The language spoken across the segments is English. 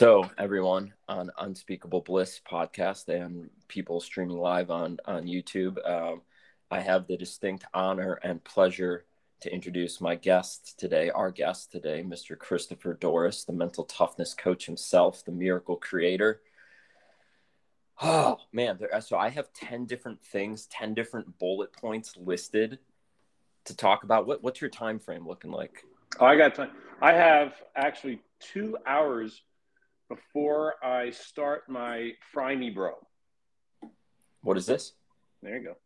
So, everyone on Unspeakable Bliss podcast and people streaming live on on YouTube, um, I have the distinct honor and pleasure to introduce my guest today, our guest today, Mr. Christopher Dorris, the mental toughness coach himself, the miracle creator. Oh man, there, so I have ten different things, ten different bullet points listed to talk about. What what's your time frame looking like? Oh, I got time. I have actually two hours before I start my Fry Me Bro. What is this? There you go.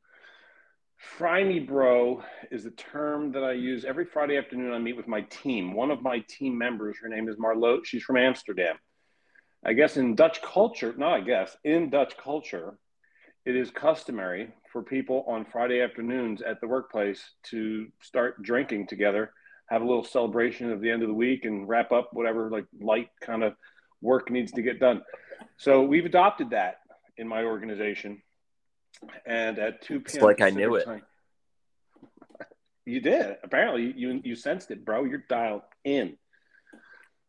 Fry Me Bro is a term that I use every Friday afternoon. I meet with my team. One of my team members, her name is Marlotte. She's from Amsterdam. I guess in Dutch culture, no, I guess in Dutch culture, it is customary for people on Friday afternoons at the workplace to start drinking together, have a little celebration of the end of the week, and wrap up whatever like light kind of work needs to get done. So we've adopted that in my organization. And at 2 p.m. It's like I knew it. you did. Apparently, you you sensed it, bro. You're dialed in.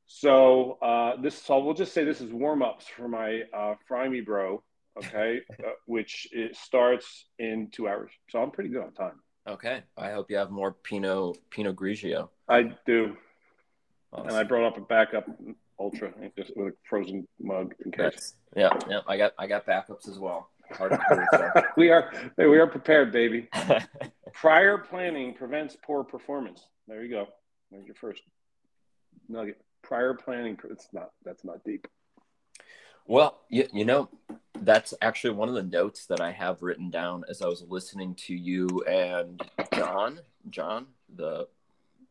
So uh, this, so we'll just say this is warm ups for my uh, Fry Me Bro, okay, uh, which it starts in two hours. So I'm pretty good on time. Okay, I hope you have more Pinot Pinot Grigio. I do, awesome. and I brought up a backup ultra just with a frozen mug in case. That's, yeah, yeah, I got I got backups as well. we are we are prepared, baby. Prior planning prevents poor performance. There you go. There's your first nugget. Prior planning. It's not. That's not deep. Well, you, you know, that's actually one of the notes that I have written down as I was listening to you and John. John, the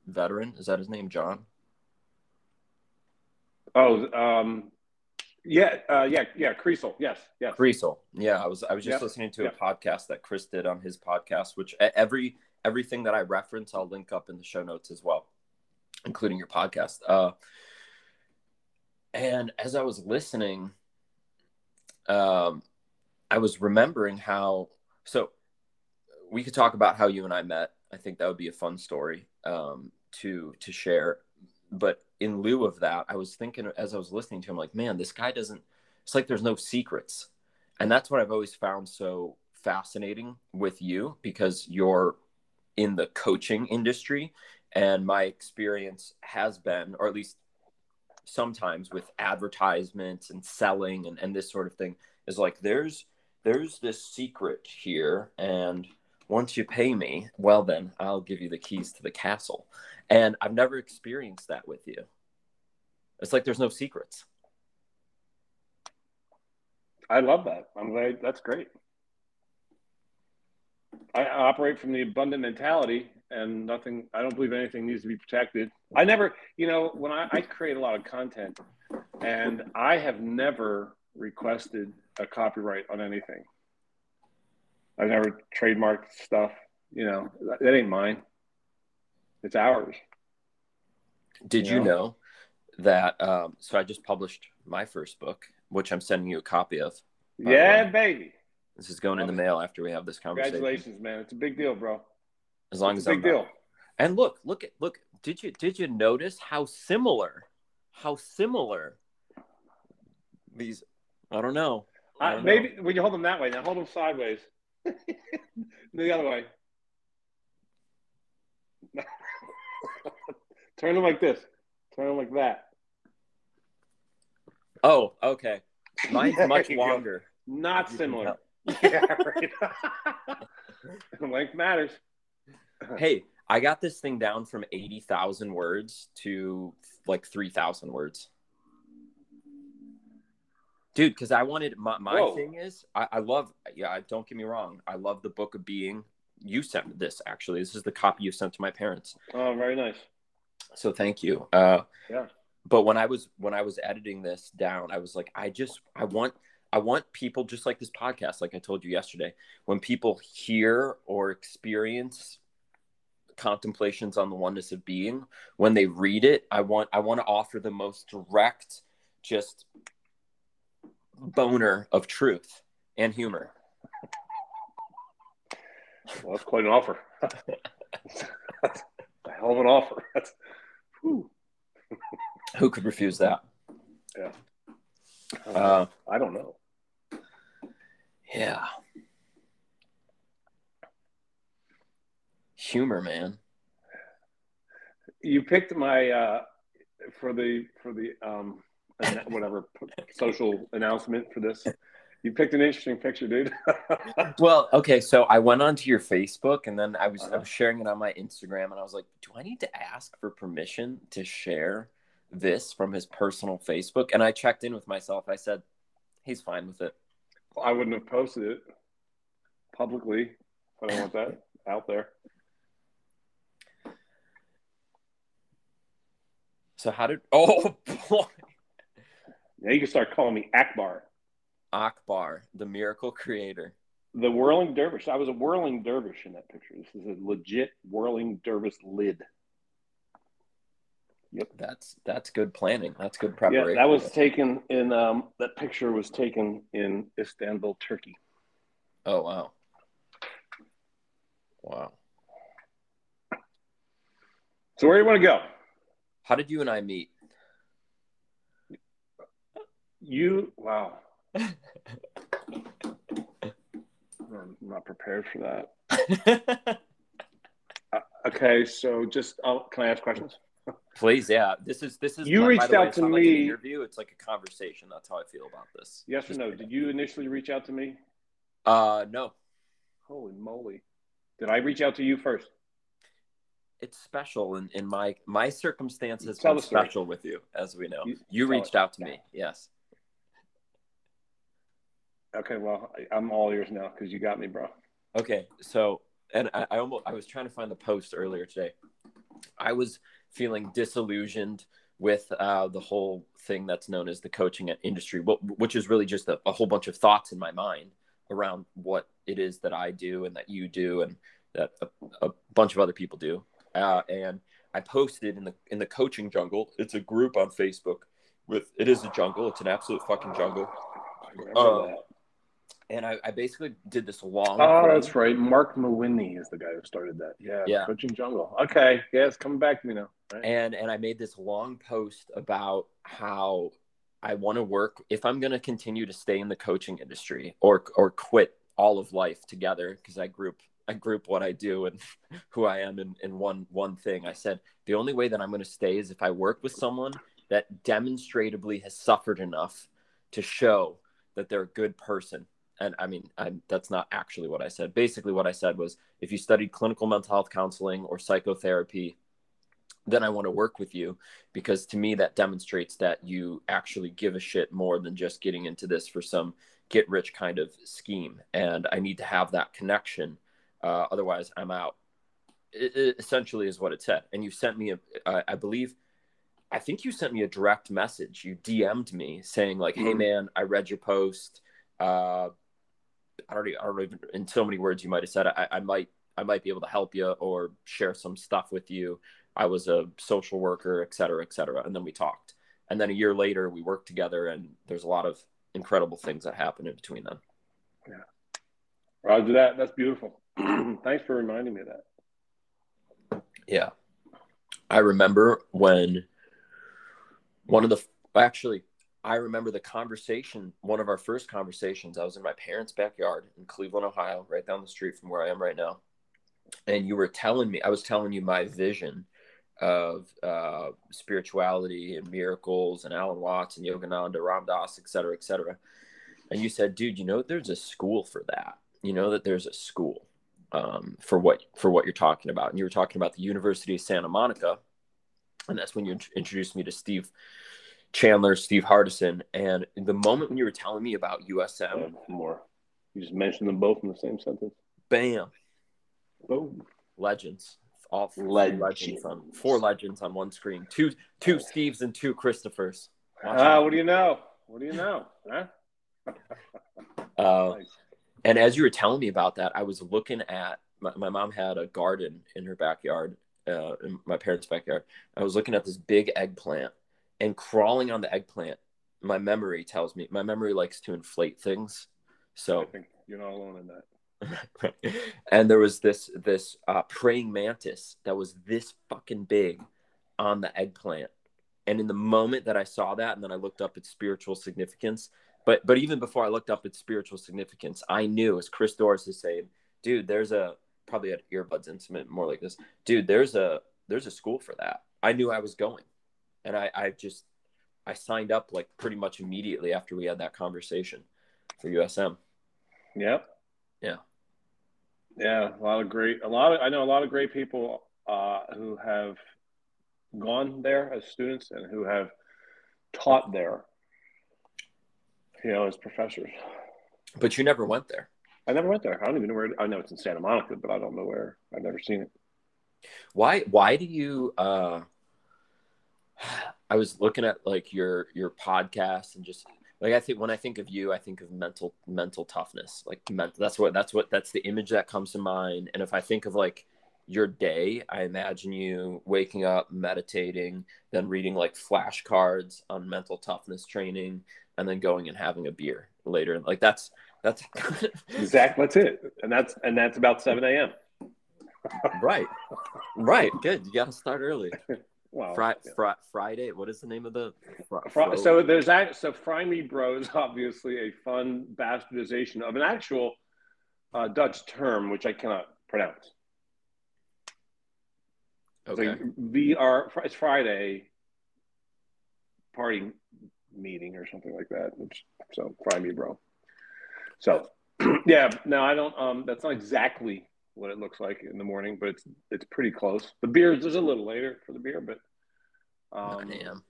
veteran, is that his name? John. Oh, um, yeah, uh, yeah, yeah. Creasel, yes, yes. Creasel, yeah. I was I was just yep. listening to yep. a podcast that Chris did on his podcast, which every everything that I reference, I'll link up in the show notes as well, including your podcast. Uh, and as I was listening, um, I was remembering how. So we could talk about how you and I met. I think that would be a fun story um, to to share but in lieu of that, I was thinking as I was listening to him, like, man, this guy doesn't. It's like there's no secrets, and that's what I've always found so fascinating with you because you're in the coaching industry, and my experience has been, or at least sometimes with advertisements and selling and, and this sort of thing, is like there's there's this secret here and once you pay me, well, then I'll give you the keys to the castle. And I've never experienced that with you. It's like there's no secrets. I love that. I'm glad that's great. I operate from the abundant mentality and nothing, I don't believe anything needs to be protected. I never, you know, when I, I create a lot of content and I have never requested a copyright on anything. I've never trademarked stuff. You know, that ain't mine. It's ours. Did you know, you know that? Um, so I just published my first book, which I'm sending you a copy of. Yeah, baby. This is going in the mail after we have this conversation. Congratulations, man! It's a big deal, bro. As long it's as a big I'm deal. Not. And look, look at look. Did you did you notice how similar, how similar these? I don't know. I don't uh, maybe know. when you hold them that way, now hold them sideways. the other way. Turn them like this. Turn of like that. Oh, okay. Mine's yeah, much longer. Go. Not similar. yeah, right. Length matters. hey, I got this thing down from 80,000 words to like 3,000 words dude because i wanted my, my thing is I, I love yeah don't get me wrong i love the book of being you sent this actually this is the copy you sent to my parents oh very nice so thank you uh yeah but when i was when i was editing this down i was like i just i want i want people just like this podcast like i told you yesterday when people hear or experience contemplations on the oneness of being when they read it i want i want to offer the most direct just boner of truth and humor. Well, that's quite an offer. that's a hell of an offer. That's, Who could refuse that? Yeah. Uh, I don't know. yeah. Humor, man. You picked my uh, for the for the um, whatever social announcement for this. You picked an interesting picture, dude. Well, okay, so I went onto your Facebook and then I was I uh-huh. was sharing it on my Instagram and I was like, do I need to ask for permission to share this from his personal Facebook? And I checked in with myself. I said, he's fine with it. I wouldn't have posted it publicly I don't want that out there. So how did oh boy Now you can start calling me Akbar, Akbar, the miracle creator. the whirling dervish. I was a whirling dervish in that picture. This is a legit whirling dervish lid. Yep. That's that's good planning. That's good Yeah, preparation. that was taken in. Um, that picture was taken in Istanbul, Turkey. Oh wow. Wow. So where do you want to go? How did you and I meet? You wow. I'm not prepared for that. Uh, okay, so just oh, can I ask questions? Please, yeah. This is this is You by reached the way, out it's to not like an me- interview. It's like a conversation. That's how I feel about this. Yes or no? Did you initially reach out to me? Uh, no. Holy moly! Did I reach out to you first? It's special in, in my my circumstances, Tell been special with you, as we know. You- You reached it. out to me. Yes. Okay, well, I, I'm all ears now because you got me, bro. Okay. So, and I, I almost I was trying to find the post earlier today. I was feeling disillusioned with uh, the whole thing that's known as the coaching industry, which is really just a, a whole bunch of thoughts in my mind around what it is that I do and that you do and that a, a bunch of other people do. Uh, and I posted in the in the coaching jungle. It's a group on Facebook with it is a jungle. It's an absolute fucking jungle. That. And I, I basically did this long. Oh, thing. that's right. Mark Mawhinney is the guy who started that. Yeah, Yeah. Coaching Jungle. Okay, yeah, it's coming back to me now. Right? and and I made this long post about how I want to work if I'm going to continue to stay in the coaching industry or or quit all of life together because I group I group what I do and who I am in, in one one thing. I said the only way that I'm going to stay is if I work with someone that demonstrably has suffered enough to show that they're a good person. And I mean, I, that's not actually what I said. Basically, what I said was if you studied clinical mental health counseling or psychotherapy, then I want to work with you because to me that demonstrates that you actually give a shit more than just getting into this for some get rich kind of scheme. And I need to have that connection. Uh, otherwise, I'm out. It, it essentially is what it said. And you sent me a, I I believe, I think you sent me a direct message. You DM'd me saying like, "Hey Mhm. man, I read your post. Uh, I don't, e- I don't even in so many words you might have said I, I might I might be able to help you or share some stuff with you. I was a social worker, et cetera, et cetera. And then we talked. And then a year later, we worked together, and there's a lot of incredible things that happened in between then. Roger that. That's beautiful. Thanks for reminding me of that. Yeah. I remember when one of the actually I remember the conversation, one of our first conversations. I was in my parents' backyard in Cleveland, Ohio, right down the street from where I am right now. And you were telling me, I was telling you my vision of uh, spirituality and miracles and Alan Watts and Yogananda, Ram Dass, et cetera, et cetera. And you said, dude, you know, there's a school for that. You know that there's a school um, for what for what you're talking about. And you were talking about the University of Santa Monica, and that's when you introduced me to Steve Chandler, Steve Hardison, and the moment when you were telling me about USM, Um, more. You just mentioned them both in the same sentence. bam, Boom. legends, all three Legends. legends on four legends on one screen, two two Steves and two Christophers. Ah, out. what do you know? What do you know? Huh? Uh, Nice. And as you were telling me about that, I was looking at my, my mom had a garden in her backyard, uh, in my parents' backyard. I was looking at this big eggplant and crawling on the eggplant. My memory tells me my memory likes to inflate things. I So, think you're not alone in that. and there was this this uh, praying mantis that was this fucking big on the eggplant, And in the moment that I saw that, and then I looked up its spiritual significance, but but even before I looked up its spiritual significance, I knew, as Chris Dorris is saying, dude, there's a probably an earbuds instrument more like this, dude. There's a there's a school for that. I knew I was going, and I I just I signed up like pretty much immediately after we had that conversation for USM. Yep. Yeah. Yeah, a lot of great, a lot of I know a lot of great people uh, who have gone there as students and who have taught there, you know, as professors. But you never went there. I never went there. I don't even know where. I know it's in Santa Monica, but I don't know where. I've never seen it. Why? Why do you? uh I was looking at like your your podcast and just like I think when I think of you, I think of mental mental toughness. Like mental, that's what that's what that's the image that comes to mind. And if I think of like your day, I imagine you waking up, meditating, then reading like flashcards on mental toughness training, and then going and having a beer later. Like that's that's exactly that's it, and that's and that's about seven a.m. right, right, good. You got to start early. Well, Fri- yeah. Fri- Friday. What is the name of the? Fri- so there's that. So Fry Me Bro is obviously a fun bastardization of an actual uh, Dutch term, which I cannot pronounce. okay. So we are. It's Friday party meeting or something like that. Which, so Fry Me Bro. So yeah, no, I don't. Um, that's not exactly what it looks like in the morning, but it's it's pretty close. The beer is a little later for the beer, but um, 9 a.m.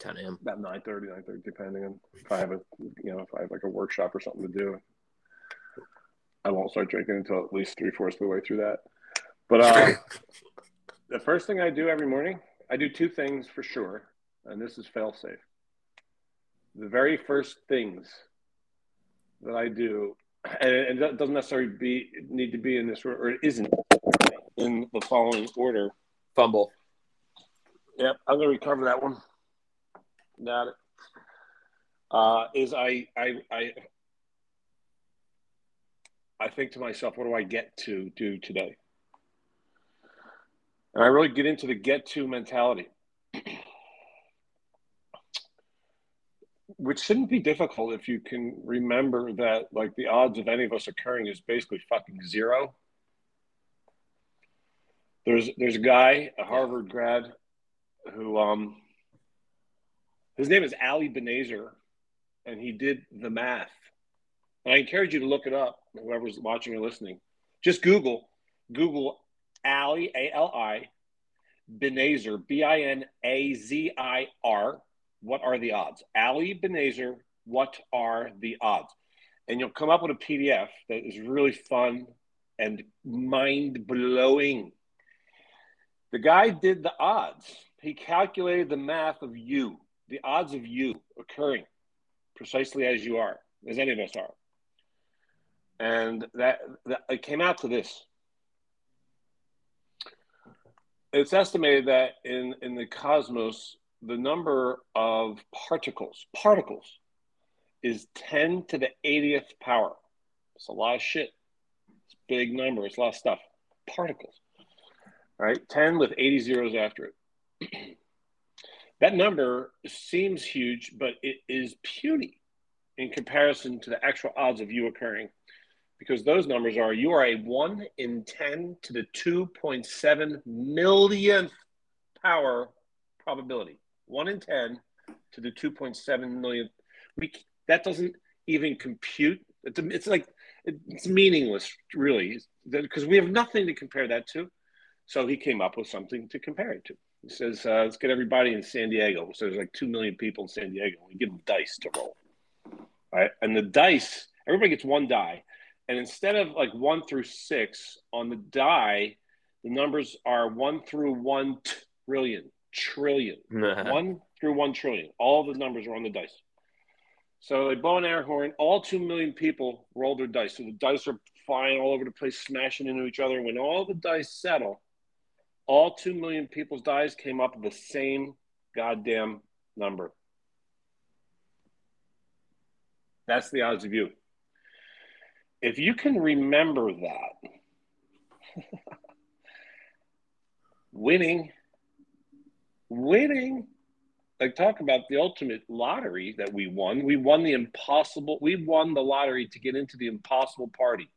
10 a.m. about 9 30, depending on if I have a you know if I have like a workshop or something to do. I won't start drinking until at least three fourths of the way through that. But uh, the first thing I do every morning, I do two things for sure, and this is fail safe. The very first things that I do, and it doesn't necessarily be need to be in this order, or it isn't in the following order. Fumble. Yep, I'm gonna recover that one. Got it. Uh, is I I I I think to myself, what do I get to do today? And I really get into the get to mentality, which shouldn't be difficult if you can remember that, like, the odds of any of us occurring is basically fucking zero. There's there's a guy, a Harvard grad, who um his name is Ali Binazir, and he did the math. And I encourage you to look it up, whoever's watching or listening. Just Google, Google Ali, A L I, Binazir, B I N A Z I R. What are the odds? Ali Binazir, what are the odds? And you'll come up with a PDF that is really fun and mind blowing. The guy did the odds. He calculated the math of you, the odds of you occurring precisely as you are, as any of us are. And that, that it came out to this. It's estimated that in, in the cosmos, the number of particles, particles, is 10 to the 80th power. It's a lot of shit. It's a big number. It's a lot of stuff. Particles. right? 10 with 80 zeros after it. that number seems huge, but it is puny in comparison to the actual odds of you occurring because those numbers are you are a 1 in 10 to the 2.7 millionth power probability 1 in 10 to the 2.7 million. we that doesn't even compute. It's, it's like it's meaningless really because we have nothing to compare that to. So he came up with something to compare it to. He says uh, let's get everybody in san diego. So there's like 2 million people in san diego. We give them dice to roll. Right? And the dice everybody gets one die. And instead of like one through six on the die, the numbers are one through one trillion, trillion, one through one trillion. All the numbers are on the dice. So they blow an air horn. All two million people roll their dice. So the dice are flying all over the place, smashing into each other. When all the dice settle, all two million people's dice came up with the same goddamn number. That's the odds of you if you can remember that, winning, winning like talk about the ultimate lottery that we won. We won the impossible. We won the lottery to get into the impossible party.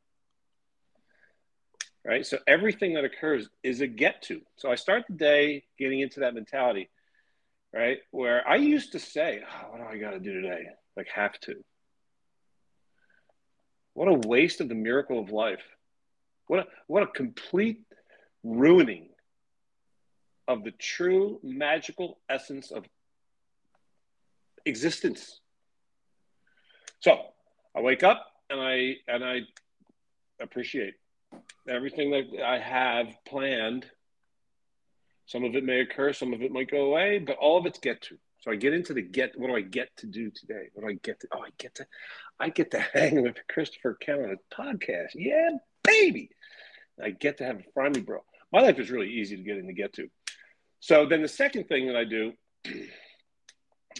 Right. So everything that occurs is a get to. So I start the day getting into that mentality, right? Where I used to say, oh, what do I got to do today? Like, have to. What a waste of the miracle of life. What a, what a complete ruining of the true magical essence of existence. So I wake up and I and I appreciate everything that I have planned. Some of it may occur, some of it might go away, but all of it's get to. So I get into the get. What do I get to do today? What do I get to? Oh, I get to, I get to hang with Christopher Kemp podcast. Yeah, baby. I get to have a friendly bro. My life is really easy to get in to get to. So then the second thing that I do,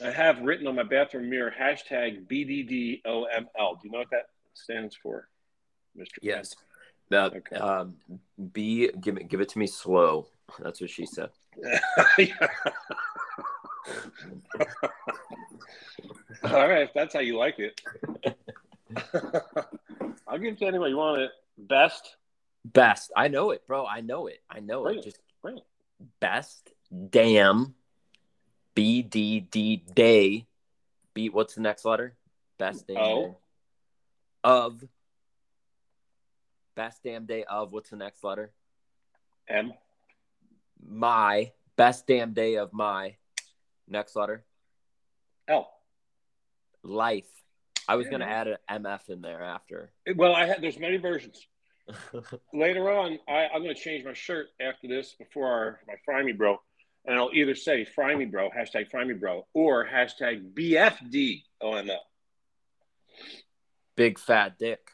I have written on my bathroom mirror hashtag BDDOML. Do you know what that stands for, Mr. Yes. That okay. um, B give it give it to me slow. That's what she said. All right, if that's how you like it. I'll give it to anybody you want it. Best. Best. I know it, bro. I know it. I know it. Just Bring it. Best damn B D D day. B what's the next letter? Best damn oh. day. Of best damn day of what's the next letter? M. My best damn day of my next letter. L. Life. I was gonna add an MF in there after. Well, I had there's many versions. Later on, I, I'm gonna change my shirt after this before our, my fry me bro and I'll either say "fry me, bro," hashtag "fry me, bro," or hashtag BFD OML. Big fat dick.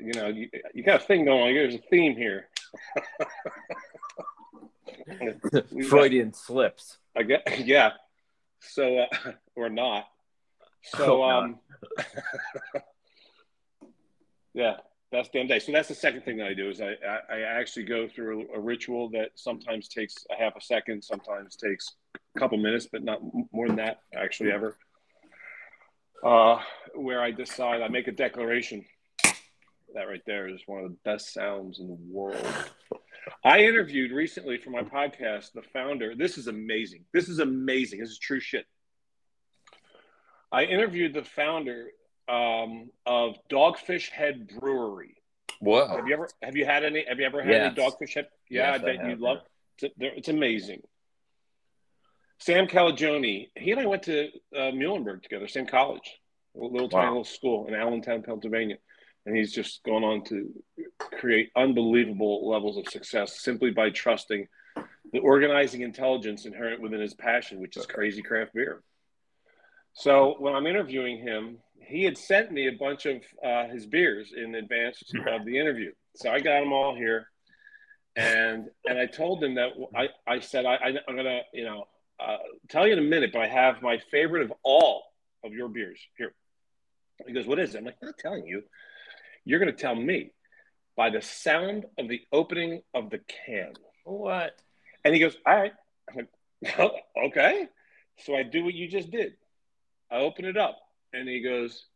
You know, you, you got a thing going on. There's a theme here. Freudian got, slips. I guess, yeah. So, uh, or not. So, oh, um, yeah best damn day. So that's the second thing that I do is I, I, I actually go through a, ritual that sometimes takes a half a second, sometimes takes a couple minutes, but not more than that actually ever. Uh, where I decide I make a declaration. That right there is one of the best sounds in the world. I interviewed recently for my podcast the founder. This is amazing. This is amazing. This is true shit. I interviewed the founder um, of Dogfish Head Brewery. Whoa! Have you ever have you had any? Have you ever had yes. any Dogfish Head? Yeah, yes, I bet you love. It's, it's amazing. Sam Calagione, he and I went to uh, Muhlenberg together, same college, a little tiny little school in Allentown, Pennsylvania, and he's just gone on to create unbelievable levels of success simply by trusting the organizing intelligence inherent within his passion, which is crazy craft beer. So when I'm interviewing him, he had sent me a bunch of uh, his beers in advance of the interview. So I got them all here, and and I told him that I I said I, I'm gonna you know uh, tell you in a minute, but I have my favorite of all of your beers here. He goes, "What is it?" I'm like, "I'm not telling you. You're gonna tell me by the sound of the opening of the can." What? And he goes, "All right." I'm like, "Okay." So I do what you just did. I open it up and he goes,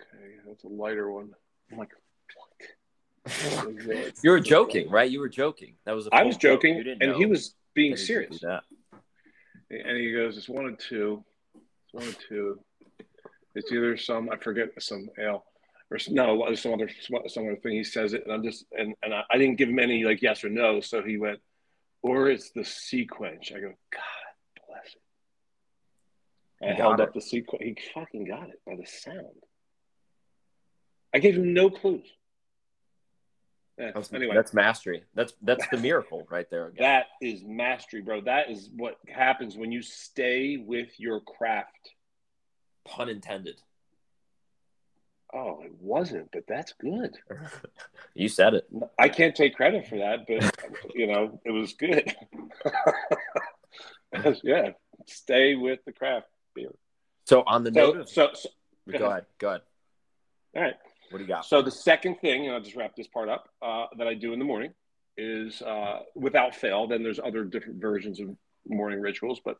okay, that's a lighter one. I'm like, what? you were joking, right? You were joking. That was. I was joking, and he was being serious. And he goes, "It's one and two. It's one and two. It's either some I forget some ale or no, some other some other thing." He says it, and I'm just and and I, I didn't give him any like yes or no, so he went, "Or it's the SeaQuench. I go, God I held up the SeaQuench. He fucking got it by the sound. I gave him no clues. Yeah, that's, anyway, that's mastery. That's that's the miracle right there. Again. That is mastery, bro. That is what happens when you stay with your craft. Pun intended. Oh, it wasn't, but that's good. you said it. I can't take credit for that, but you know, it was good. yeah, stay with the craft beer. So on the so, note of so, so go, go ahead. Go ahead. All right. What do you got? So the second thing, and I'll just wrap this part up, uh, that I do in the morning is uh, without fail. Then there's other different versions of morning rituals, but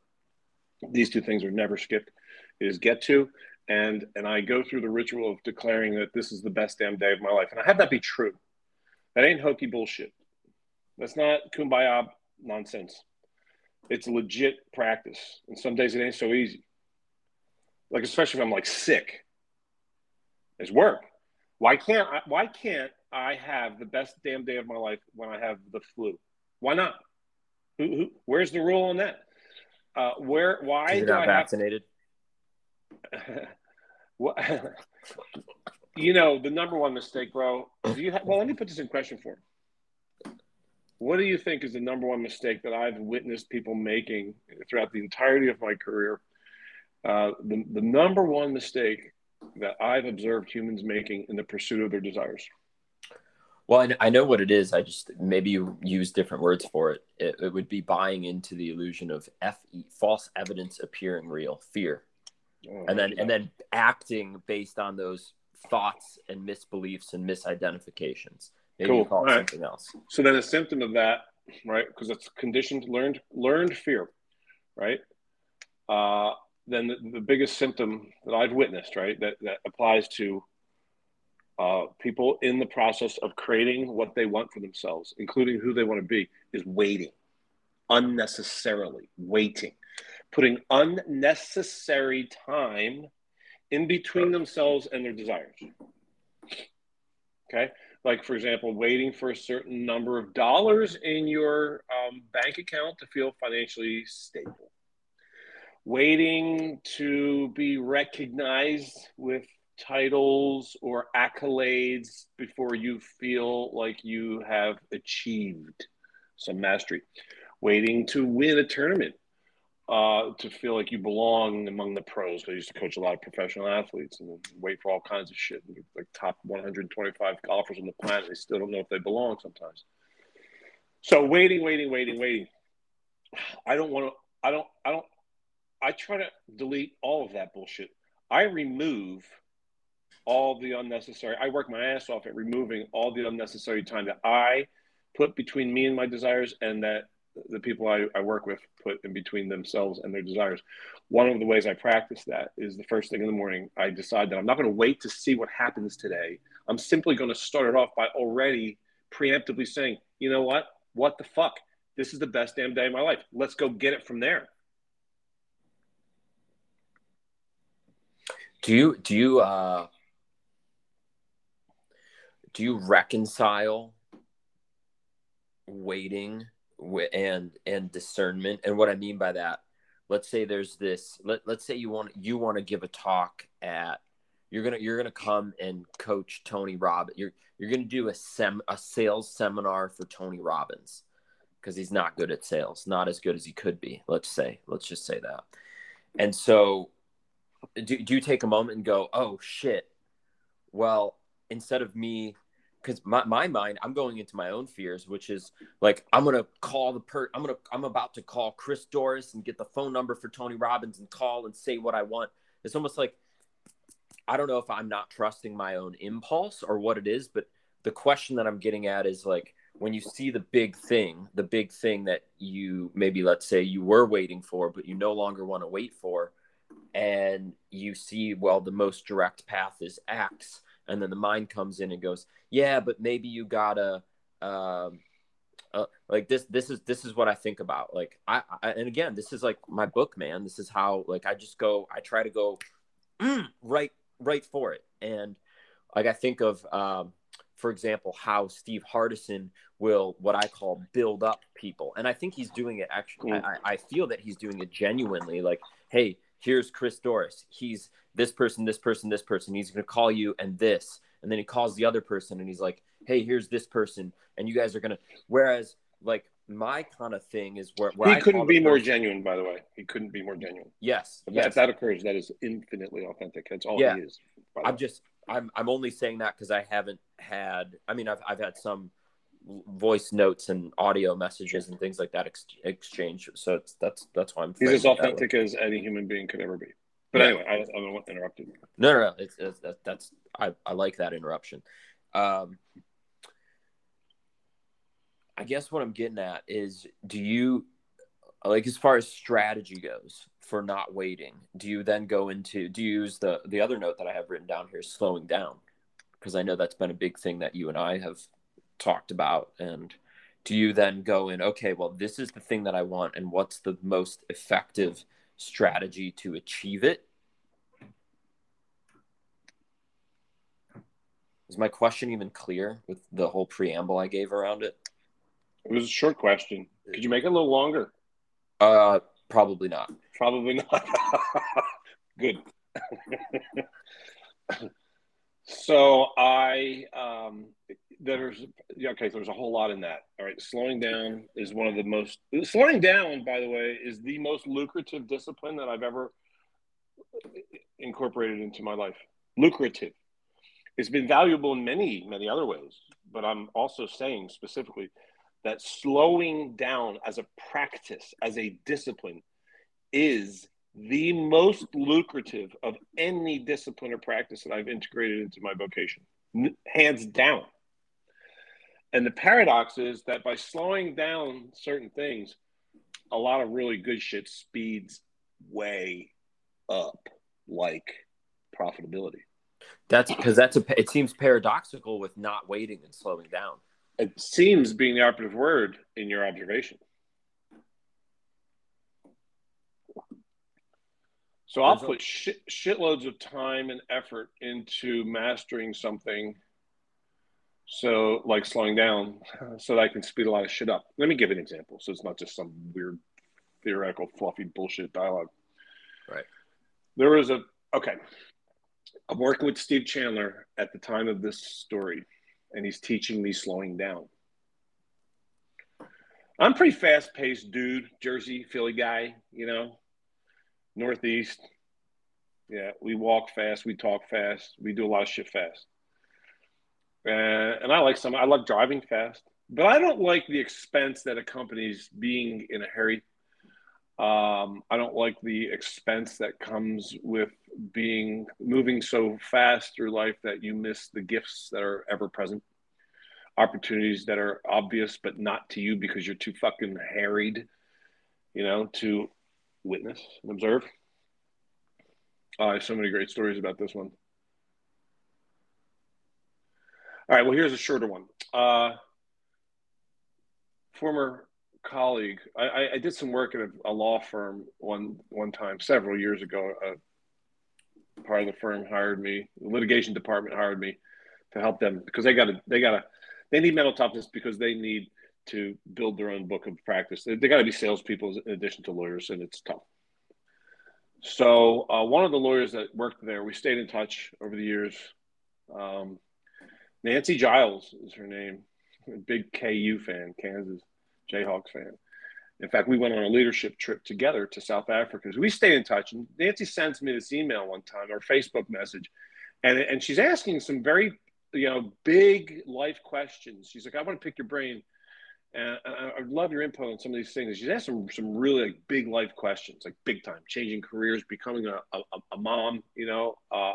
these two things are never skipped. Is get to and and I go through the ritual of declaring that this is the best damn day of my life, and I have that be true. That ain't hokey bullshit. That's not kumbaya nonsense. It's legit practice, and some days it ain't so easy. Like especially if I'm like sick. It's work. Why can't I, why can't I have the best damn day of my life when I have the flu? Why not? Who, who where's the rule on that? Uh, where why do I vaccinated? Have, what, you know the number one mistake, bro. Do you have, well, let me put this in question for you. What do you think is the number one mistake that I've witnessed people making throughout the entirety of my career? Uh, the, the number one mistake that I've observed humans making in the pursuit of their desires. Well, I know what it is. I just maybe you use different words for it. It, it would be buying into the illusion of FE, false evidence appearing real, fear, oh, and then and then acting based on those thoughts and misbeliefs and misidentifications. Maybe cool. call it right. something else. So then a symptom of that, right? Because it's conditioned, learned, learned fear, right? Uh, then the, the, biggest symptom that I've witnessed, right, that, that applies to uh, people in the process of creating what they want for themselves, including who they want to be, is waiting, unnecessarily waiting, putting unnecessary time in between themselves and their desires. Okay. Like, for example, waiting for a certain number of dollars in your um, bank account to feel financially stable waiting to be recognized with titles or accolades before you feel like you have achieved some mastery, waiting to win a tournament uh, to feel like you belong among the pros. I used to coach a lot of professional athletes and wait for all kinds of shit, like top 125 golfers on the planet. They still don't know if they belong sometimes. So waiting, waiting, waiting, waiting. I don't want to. I don't. I don't. I try to delete all of that bullshit. I remove all the unnecessary. I work my ass off at removing all the unnecessary time that I put between me and my desires and that the people I, I work with put in between themselves and their desires. One of the ways I practice that is the first thing in the morning, I decide that I'm not going to wait to see what happens today. I'm simply going to start it off by already preemptively saying, you know what? What the fuck? This is the best damn day of my life. Let's go get it from there. Do you do you uh do you reconcile waiting and and discernment? And what I mean by that, let's say there's this let, let's say you want you want to give a talk at you're gonna you're gonna come and coach Tony Robbins. You're you're gonna do a sem a sales seminar for Tony Robbins because he's not good at sales, not as good as he could be. Let's say, let's just say that. And so do, do you take a moment and go, oh shit, well, instead of me, because my, my mind, I'm going into my own fears, which is like, I'm to call the per, I'm to, I'm about to call Chris Dorris and get the phone number for Tony Robbins and call and say what I want. It's almost like, I don't know if I'm not trusting my own impulse or what it is, but the question that I'm getting at is like, when you see the big thing, the big thing that you maybe, let's say you were waiting for, but you no longer want to wait for, and you see well the most direct path is x and then the mind comes in and goes yeah but maybe you gotta um, uh, like this this is this is what i think about. Like I, I, and again this is like my book man. This is how like i just go i try to go mm, right right for it. And like i think of um, for example how steve hardison will what i call build up people. And i think he's doing it actually mm. I, I feel that he's doing it genuinely. Like hey here's Chris Dorris. He's this person, this person, this person. He's going to call you and this. And then he calls the other person and he's like, hey, here's this person. And you guys are going to, whereas like my kind of thing is where, where he I couldn't be more genuine, by the way. He couldn't be more genuine. Yes. If, yes. That, that occurs, that is infinitely authentic. That's all yeah. he is. I'm just, I'm, I'm only saying that because I haven't had, I mean, I've, I've had some voice notes and audio messages and things like that ex- exchange. So it's, that's that's why I'm. He's as authentic as any human being could ever be. But yeah. anyway, I, I don't want to interrupt you. No, no, no. It's, it's that, that's I, I like that interruption. Um, I guess what I'm getting at is, do you like as far as strategy goes for not waiting do you then go into do you use the the other note that i have written down here slowing down because i know that's been a big thing that you and i have talked about and do you then go in okay well this is the thing that i want and what's the most effective strategy to achieve it? Is my question even clear with the whole preamble i gave around it? It was a short question. Could you make it a little longer? Uh probably not. Probably not. Good. So i um there's okay there's a whole lot in that. All right slowing down is one of the most slowing down by the way is the most lucrative discipline that i've ever incorporated into my life. Lucrative. It's been valuable in many many other ways but i'm also saying specifically that slowing down as a practice as a discipline is the most lucrative of any discipline or practice that i've integrated into my vocation. Hands down and the paradox is that by slowing down certain things, a lot of really good shit speeds way up, like profitability. That's because that's a. It seems paradoxical with not waiting and slowing down. It seems being the operative word in your observation. So I'll put shit, shitloads of time and effort into mastering something so, like slowing down uh, so that I can speed a lot of shit up. Let me give an example so it's not just some weird theoretical, fluffy bullshit dialogue. Right. There was a, okay. I'm working with Steve Chandler at the time of this story, and he's teaching me slowing down. I'm pretty fast paced dude, Jersey, Philly guy, you know, Northeast. Yeah, we walk fast, we talk fast, we do a lot of shit fast. Uh, and I like some. I like driving fast, but I don't like the expense that accompanies being in a hurry. Um, I don't like the expense that comes with being moving so fast through life that you miss the gifts that are ever present, opportunities that are obvious but not to you because you're too fucking harried, you know, to witness and observe. Uh, I have so many great stories about this one. All right. Well, here's a shorter one. Uh, former colleague, I, I, did some work at a, a, law firm one one time several years ago. A part of the firm hired me. The litigation department hired me to help them because they got to they got to they need mental toughness because they need to build their own book of practice. They, they got to be salespeople in addition to lawyers, and it's tough. So uh, one of the lawyers that worked there, we stayed in touch over the years. Um, Nancy Giles is her name. Big KU fan, Kansas Jayhawks fan. In fact, we went on a leadership trip together to South Africa. So we stay in touch. And Nancy sends me this email one time or Facebook message, and and she's asking some very you know big life questions. She's like, I want to pick your brain and I'd love your input on some of these things. She's asked some some really like big life questions, like big time, changing careers, becoming a, a, a mom. You know, uh,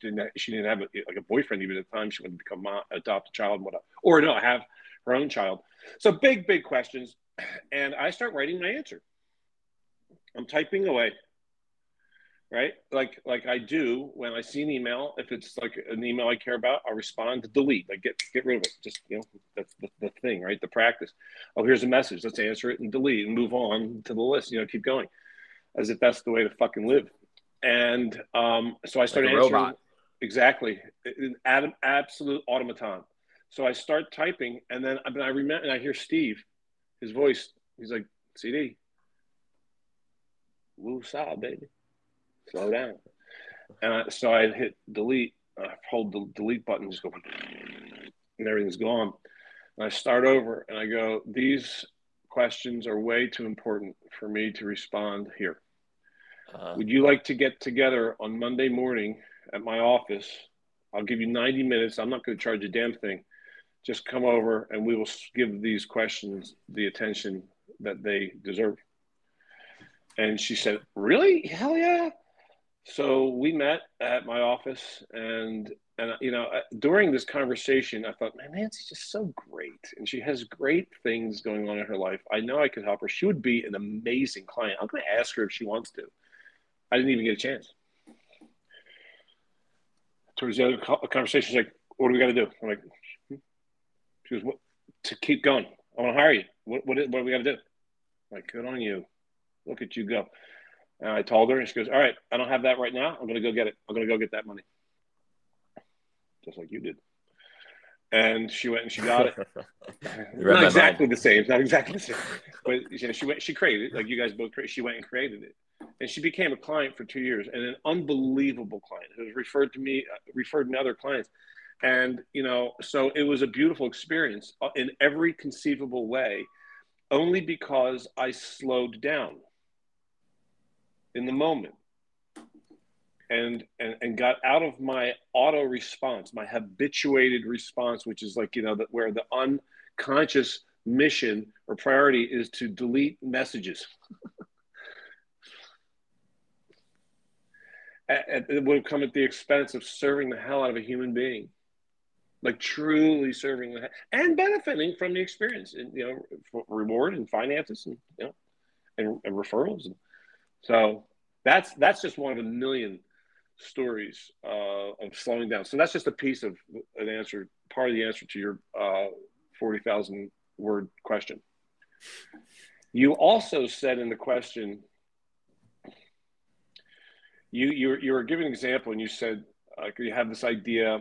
didn't she didn't have a, like a boyfriend even at the time. She wanted to become mom, adopt a child, whatever, or no, have her own child. So big, big questions, and I start writing my answer. I'm typing away, right? Like like I do when I see an email. If it's like an email I care about, I'll respond to delete. Like get get rid of it. Just you know, that's the, the thing, right? The practice. Oh, here's a message. Let's answer it and delete and move on to the list. You know, keep going, as if that's the way to fucking live. And um, so I started like answering. Exactly, an absolute automaton. So I start typing, and then I remember, and I hear Steve, his voice. He's like, "CD, woo saw, baby." Slow down. And I, so I hit delete. I hold the delete button, just go, and everything's gone. And I start over and I go, these questions are way too important for me to respond here. Uh, Would you like to get together on Monday morning at my office? I'll give you 90 minutes. I'm not going to charge a damn thing. Just come over and we will give these questions the attention that they deserve. And she said, Really? Hell yeah. So we met at my office, and and you know during this conversation, I thought, man, Nancy's just so great, and she has great things going on in her life. I know I could help her. She would be an amazing client. I'm going to ask her if she wants to. I didn't even get a chance. Towards the other conversation, she's like, "What do we got to do?" I'm like, hmm. "She goes, what to keep going? I want to hire you. What what, what do we got to do?" I'm like, good on you. Look at you go. And I told her, and she goes, "All right, I don't have that right now. I'm going to go get it. I'm going to go get that money, just like you did." And she went and she got it. not exactly mind. the same. Not exactly the same. But you know, she went. She created it, like you guys both created. She went and created it, and she became a client for two years, and an unbelievable client who was referred to me, referred to other clients, and you know, so it was a beautiful experience uh, in every conceivable way, only because I slowed down in the moment. And, and and got out of my auto response my habituated response which is like you know that where the unconscious mission or priority is to delete messages. And it would have come at the expense of serving the hell out of a human being. Like truly serving the and benefiting from the experience and you know reward and finances and you know and, and referrals and so that's that's just one of a million stories uh, of slowing down. So that's just a piece of an answer, part of the answer to your uh, forty thousand word question. You also said in the question, you you you were giving an example, and you said uh, you have this idea,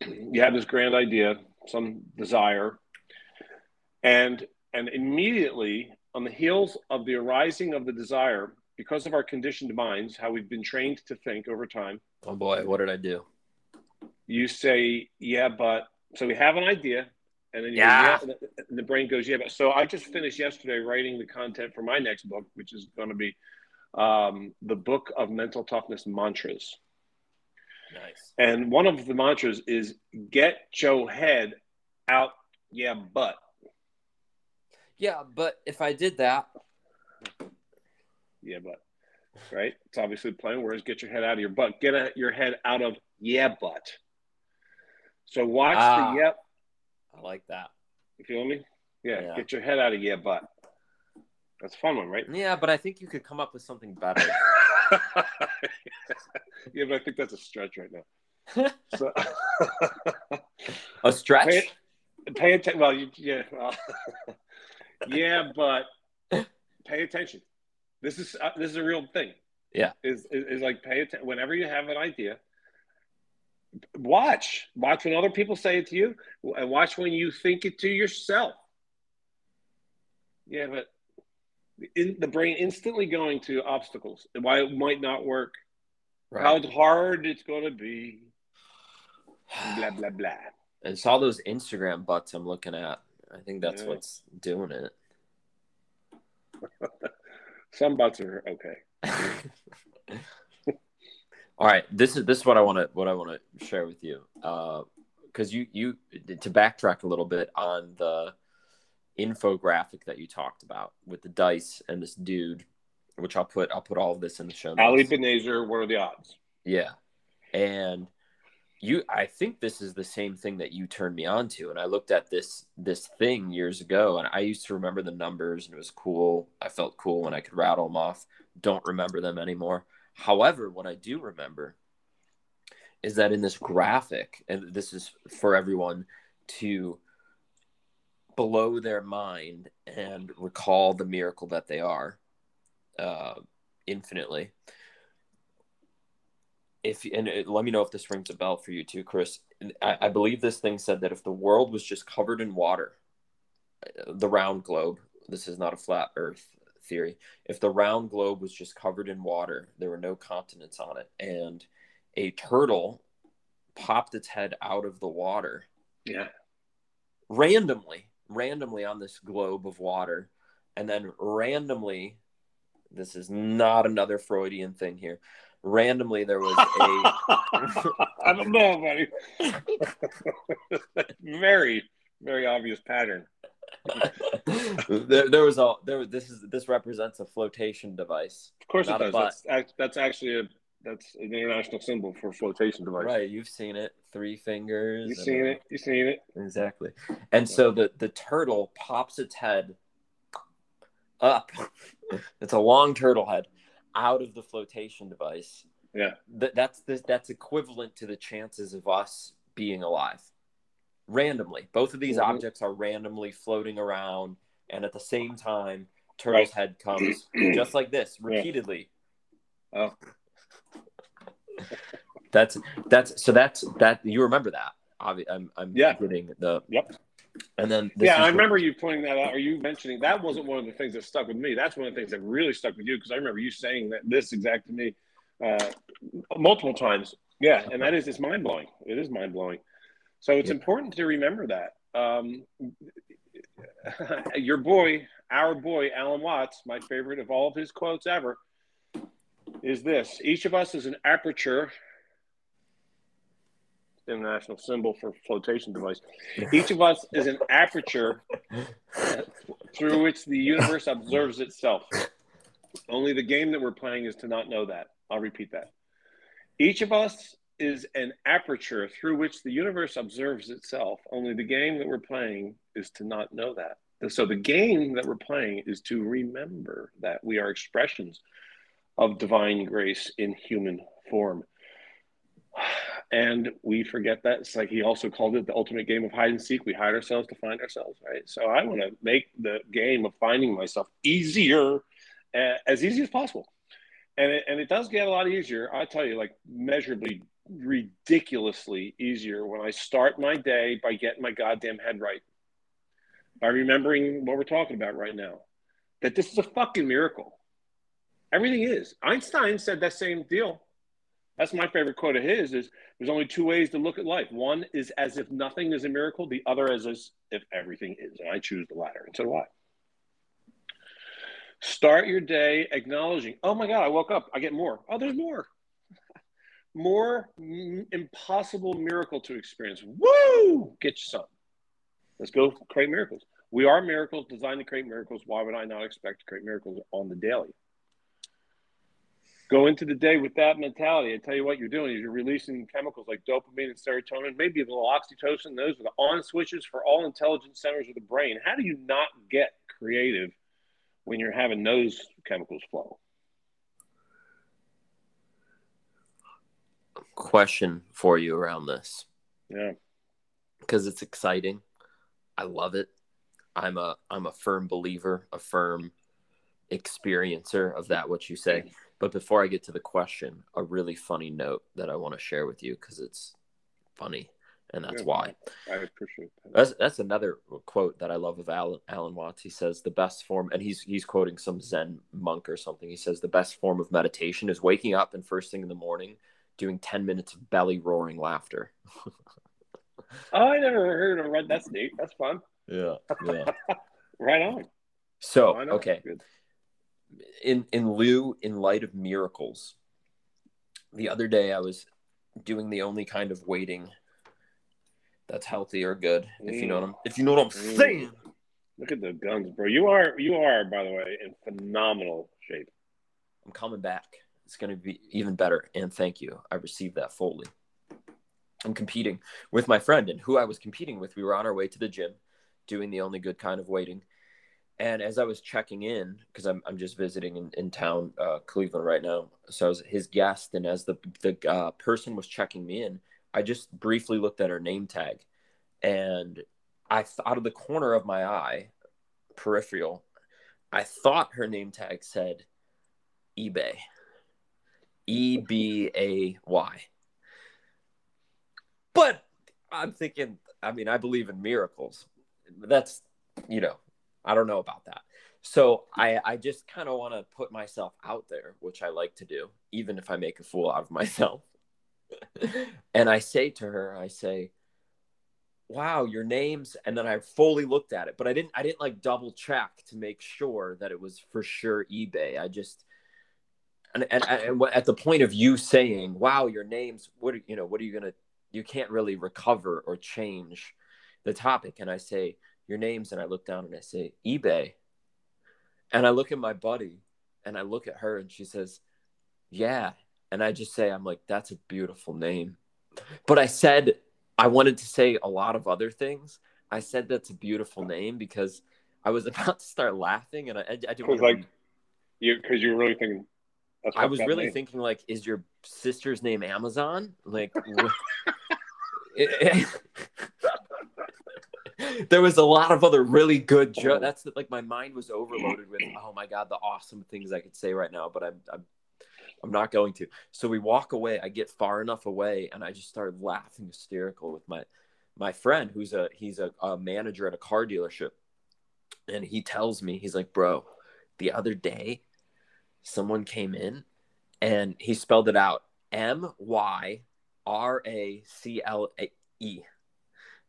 you have this grand idea, some desire, and and immediately on the heels of the arising of the desire, because of our conditioned minds, how we've been trained to think over time. Oh boy, what did I do? You say, yeah, but so we have an idea, and then yeah. Go, yeah and the brain goes, yeah, but so I just finished yesterday writing the content for my next book, which is going to be um, the book of mental toughness mantras. Nice. And one of the mantras is get your head out, yeah, but. Yeah, but if I did that, yeah, but right? It's obviously playing words. Get your head out of your butt. Get a, your head out of yeah, but. So watch ah, the yep. I like that. You feel me? Yeah, yeah, Get your head out of yeah, but. That's a fun one, right? Yeah, but I think you could come up with something better. yeah, but I think that's a stretch right now. So, a stretch. Pay, pay attention. Well, you, yeah, well, yeah, but pay attention. This is uh, this is a real thing. Yeah, is, is, is like pay attention whenever you have an idea. Watch, watch when other people say it to you, and watch when you think it to yourself. Yeah, but in the brain instantly going to obstacles, why it might not work, right. how hard it's going to be, blah blah blah. And it's all those Instagram butts I'm looking at. I think that's yeah. what's doing it. Some butts are okay. All right, this is this is what I want to what I want to share with you, because uh, you you to backtrack a little bit on the infographic that you talked about with the dice and this dude, which I'll put I'll put all of this in the show. Notes. Ali Binazir, what are the odds? Yeah, and you i think this is the same thing that you turned me on to and i looked at this this thing years ago and i used to remember the numbers and it was cool. I felt cool when i could rattle them off. Don't remember them anymore. However what i do remember is that in this graphic and this is for everyone to blow their mind and recall the miracle that they are uh, infinitely if and it, let me know if this rings a bell for you too, Chris. I, I, believe this thing said that if the world was just covered in water, uh, the round globe. This is not a flat Earth theory. If the round globe was just covered in water, there were no continents on it, and a turtle popped its head out of the water. Yeah. Randomly, randomly on this globe of water, and then randomly, this is not another Freudian thing here randomly there was a I don't know, buddy. very, very obvious pattern. there, there, was a there. Was this is this represents a flotation device. Of course, it does. That's, that's actually a That's an international symbol for flotation device. Right, you've seen it. Three fingers. You've seen it. You've seen it. Exactly. And so the the turtle pops its head up. it's a long turtle head out of the flotation device. Yeah. That that's the, that's equivalent to the chances of us being alive. Randomly. Both of these Mhm. objects are randomly floating around and at the same time turtle's head comes just like this Yeah. repeatedly. Oh. That's that's so that's that you remember that. Obvi- I'm I'm Yeah. getting the Yep. And then this yeah, I remember you pointing that out, or you mentioning that wasn't one of the things that stuck with me. That's one of the things that really stuck with you because I remember you saying that this exact to me uh, multiple times. Yeah, and that is it's mind blowing. It is mind blowing. So it's Yeah. important to remember that. Um, your boy, our boy, Alan Watts, my favorite of all of his quotes ever, is this: Each of us is an aperture. International symbol for flotation device. Each of us is an aperture through which the universe observes itself. Only the game that we're playing is to not know that. I'll repeat that. Each of us is an aperture through which the universe observes itself. Only the game that we're playing is to not know that. So the game that we're playing is to remember that we are expressions of divine grace in human form. And we forget that. It's like he also called it the ultimate game of hide and seek. We hide ourselves to find ourselves, right? So I want to make the game of finding myself easier, uh, as easy as possible. And it, and it does get a lot easier. I tell you, like measurably, ridiculously easier when I start my day by getting my goddamn head right, by remembering what we're talking about right now, that this is a fucking miracle. Everything is. Einstein said that same deal. That's my favorite quote of his is there's only two ways to look at life. One is as if nothing is a miracle. The other is as if everything is. And I choose the latter. And so do I. Start your day acknowledging, oh my God, I woke up. I get more. Oh, there's more. More mm, impossible miracle to experience. Woo! Get you some. Let's go create miracles. We are miracles designed to create miracles. Why would I not expect to create miracles on the daily? Go into the day with that mentality. I tell you what you're doing is you're releasing chemicals like dopamine and serotonin, maybe a little oxytocin. Those are the on switches for all intelligence centers of the brain. How do you not get creative when you're having those chemicals flow? question for you around this Yeah. because it's exciting. I love it. I'm a I'm a firm believer, a firm experiencer of that what you say. But before I get to the question, a really funny note that I want to share with you because it's funny and that's Yeah. why. I appreciate that. That's that's another quote that I love of Alan, Alan Watts. He says the best form, and he's he's quoting some Zen monk or something. He says the best form of meditation is waking up and first thing in the morning doing ten minutes of belly roaring laughter. Oh, I never heard of read that's neat. That's fun. Yeah, yeah. Right on. So okay, Good. In in lieu in light of miracles, the other day I was doing the only kind of waiting that's healthy or good. If you know what I'm if you know what I'm Mm. saying. Look at the guns, bro. You are you are, by the way, in phenomenal shape. I'm coming back. It's going to be even better. And thank you. I received that fully. I'm competing with my friend, and who I was competing with, we were on our way to the gym doing the only good kind of waiting. And as I was checking in, because I'm, I'm just visiting in, in town, uh, Cleveland right now. So I was his guest. And as the, the uh, person was checking me in, I just briefly looked at her name tag. And I, out of the corner of my eye, peripheral, I thought her name tag said eBay. E B A Y. But I'm thinking, I mean, I believe in miracles. That's, you know, I don't know about that. So I, I just kind of want to put myself out there, which I like to do, even if I make a fool out of myself. and I say to her, I say, wow, your name's, and then I fully looked at it, but I didn't, I didn't like double check to make sure that it was for sure eBay. I just, and, and, and at the point of you saying, wow, your name's, what, are, you know, what are you going to, you can't really recover or change the topic. And I say, your name's, and I look down and I say, eBay. And I look at my buddy and I look at her and she says, yeah. and I just say, I'm like, that's a beautiful name. But I said, I wanted to say a lot of other things. I said that's a beautiful name because I was about to start laughing, and I, I, didn't like you because you were really thinking. I was really name. thinking like, is your sister's name Amazon? Like, it, it, there was a lot of other really good jokes. That's like my mind was overloaded with. Oh my god, the awesome things I could say right now, but I'm, I'm I'm not going to. So we walk away. I get far enough away, and I just started laughing hysterical with my my friend, who's a he's a, a manager at a car dealership, and he tells me he's like, "Bro, the other day, someone came in, and he spelled it out M Y R A C L E."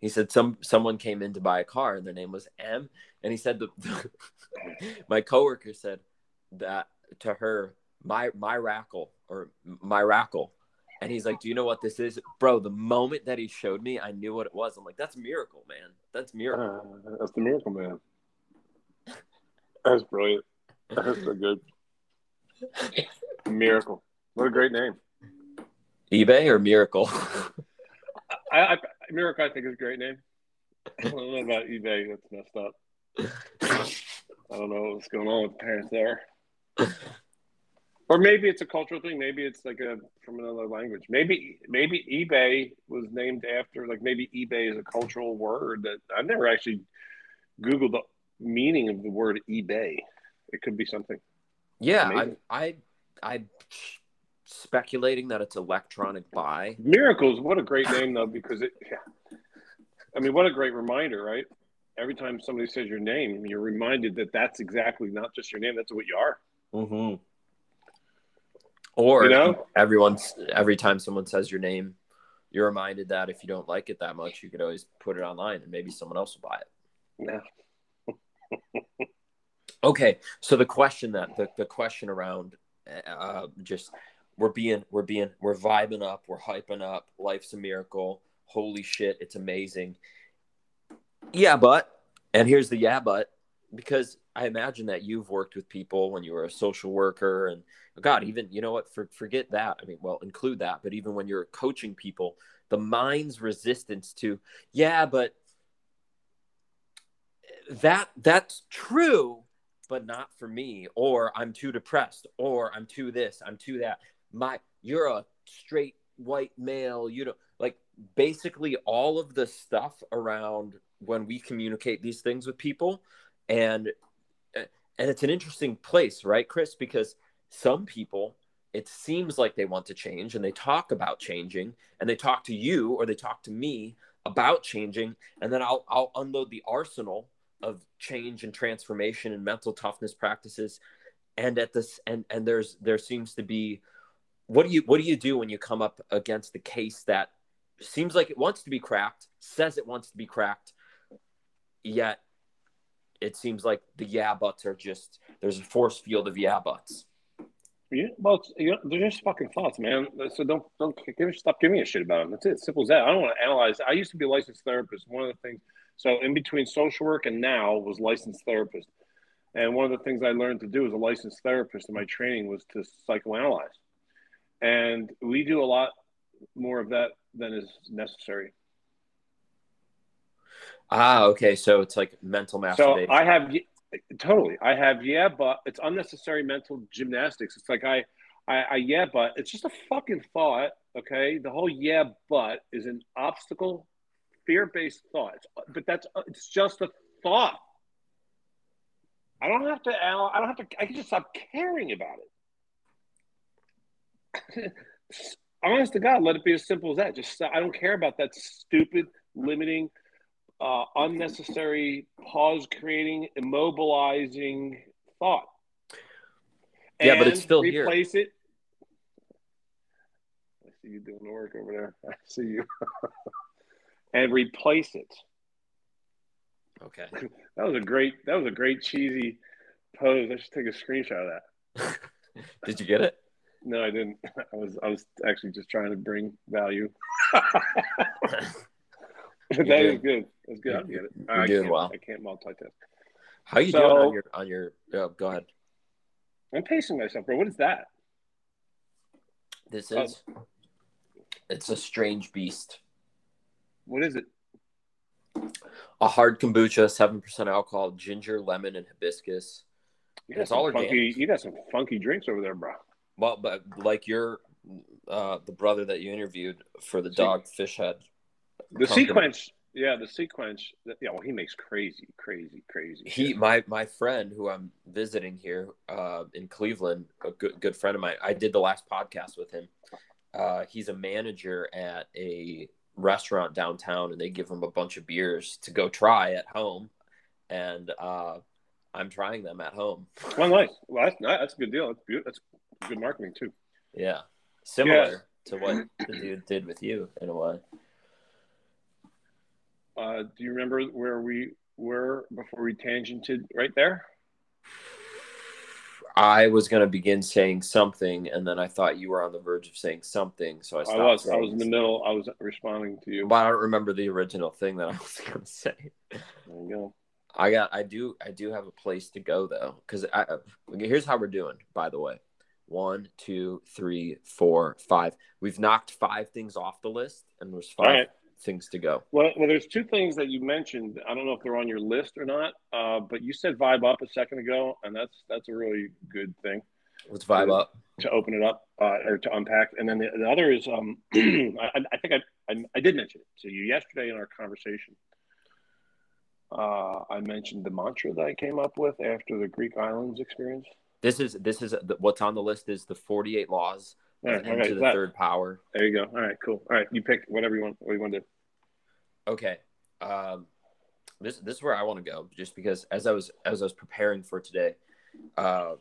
He said some someone came in to buy a car, and their name was M, and he said the, my coworker said that to her my my rackle or my rackle. And he's like do you know what this is? Bro the moment that he showed me i knew what it was. I'm like that's miracle man. That's miracle. Uh, that's the miracle man. That's brilliant. That's so good. Miracle. What a great name. ebay or miracle? I, I miracle i think is a great name i don't know about ebay that's messed up i don't know what's going on with the parents there or maybe it's a cultural thing. Maybe it's like a from another language. Maybe maybe eBay was named after like maybe eBay is a cultural word that I've never actually googled the meaning of the word eBay. It could be something. Yeah, I I I speculating that it's electronic buy. Miracles, what a great name though, because it yeah. I mean, what a great reminder, right? Every time somebody says your name, you're reminded that that's exactly not just your name; that's what you are. Mm-hmm. Or you know, everyone's every time someone says your name, you're reminded that if you don't like it that much, you could always put it online and maybe someone else will buy it. Yeah. okay, so the question that the, the question around uh, just we're being we're being we're vibing up, we're hyping up. Life's a miracle. Holy shit, it's amazing. Yeah, but and here's the yeah, but because I imagine that you've worked with people when you were a social worker and God, even you know what, for, forget that. I mean, well, include that, but even when you're coaching people, the mind's resistance to, yeah, but that that's true, but not for me, or I'm too depressed, or I'm too this, I'm too that. My you're a straight white male, you know, like basically all of the stuff around when we communicate these things with people and and it's an interesting place right chris? Because some people it seems like they want to change and they talk about changing and they talk to you or they talk to me about changing. And then I'll I'll unload the arsenal of change and transformation and mental toughness practices. And at this and and there's there seems to be what do you what do you do when you come up against the case that seems like it wants to be cracked says it wants to be cracked yet it seems like the yeah buts are just there's a force field of yeah buts. Yeah, well, they're just fucking thoughts, man. So don't don't give, stop giving a shit about them. That's it. Simple as that. I don't want to analyze. I used to be a licensed therapist. One of the things, so in between social work and now was licensed therapist. And one of the things I learned to do as a licensed therapist in my training was to psychoanalyze. And we do a lot more of that than is necessary. Ah, okay. So it's like mental masturbation. So I have totally. I have yeah, but it's unnecessary mental gymnastics. It's like I, I, I yeah, but it's just a fucking thought. Okay, the whole yeah, but is an obstacle, fear-based thought. But that's it's just a thought. I don't have to. I don't have to. I can just stop caring about it. Honest to God, let it be as simple as that. Just I don't care about that stupid limiting uh, unnecessary pause creating, immobilizing thought. Yeah, but it's still replace here. it. I see you doing the work over there. I see you. and replace it. Okay. that was a great. That was a great cheesy pose. I should take a screenshot of that. Did you get it? No, I didn't. I was. I was actually just trying to bring value. that is good. That's good. I get it. You're I well. I can't multitask. How you so, doing on your on your? Oh, go ahead. I'm pacing myself, bro. What is that? This oh. is. It's a strange beast. What is it? A hard kombucha, seven percent alcohol, ginger, lemon, and hibiscus. You got some all funky. You got some funky drinks over there, bro. Well, but like your, uh, the brother that you interviewed for the See- Dogfish Head. The company. SeaQuench. Yeah, the SeaQuench. Yeah, well, he makes crazy, crazy, crazy. He, shit. my my friend who I'm visiting here uh, in Cleveland, a good good friend of mine. I did the last podcast with him. Uh, he's a manager at a restaurant downtown, and they give him a bunch of beers to go try at home, and uh, I'm trying them at home. Well, nice. Well, that's nice. That's a good deal. That's beautiful. That's good marketing too. Yeah, similar to what the dude did with you in a way. Uh, do you remember where we were before we tangented right there? I was going to begin saying something, and then I thought you were on the verge of saying something, so I I was. I was in the middle. I was responding to you. But I don't remember the original thing that I was going to say. There you go. I got, I do, I do have a place to go though, because I. Here's how we're doing. By the way, one, two, three, four, five. We've knocked five things off the list, and there's five right. things to go. Well, well, there's two things that you mentioned. I don't know if they're on your list or not, uh, but you said vibe up a second ago, and that's that's a really good thing Let's vibe Yeah. up. to open it up uh, or to unpack. And then the, the other is, um, I, I think I, I I did mention it to you yesterday in our conversation. Uh, I mentioned the mantra that I came up with after the Greek islands experience. This is this is what's on the list is the 48 laws All right, all into right, the that- third power. there you go. All right, cool. All right, you pick whatever you want. What you want to do? Okay. Um, this this is where I want to go, just because as I was as I was preparing for today, uh,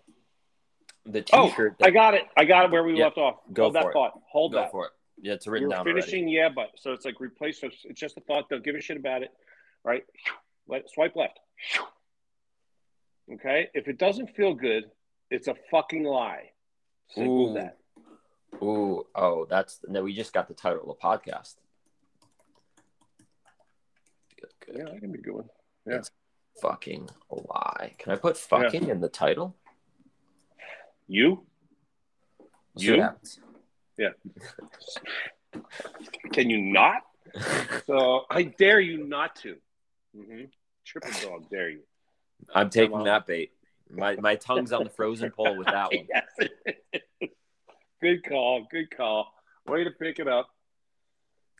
the Oh, T-shirt. Oh, I got it. I got it where we Yeah, left off. go Hold that for it. thought. Hold go that. for it. Yeah, it's written were down finishing, yeah, but so it's like replace. So it's, it's just a thought. Don't give a shit about it. Right? Let swipe left. Okay. If it doesn't feel good, it's a fucking lie. Simple Ooh. that. Ooh, oh, that's no. We just got the title of the podcast. Good, good. Yeah, that can be a good one. Yeah. It's fucking lie. Can I put fucking in the title? You? Let's You? happens. Can you not? So I dare you not to. hmm Triple dog, dare you. I'm taking that bait. My my tongue's on the frozen pole with that one. Yes. good call. Good call. Way to pick it up.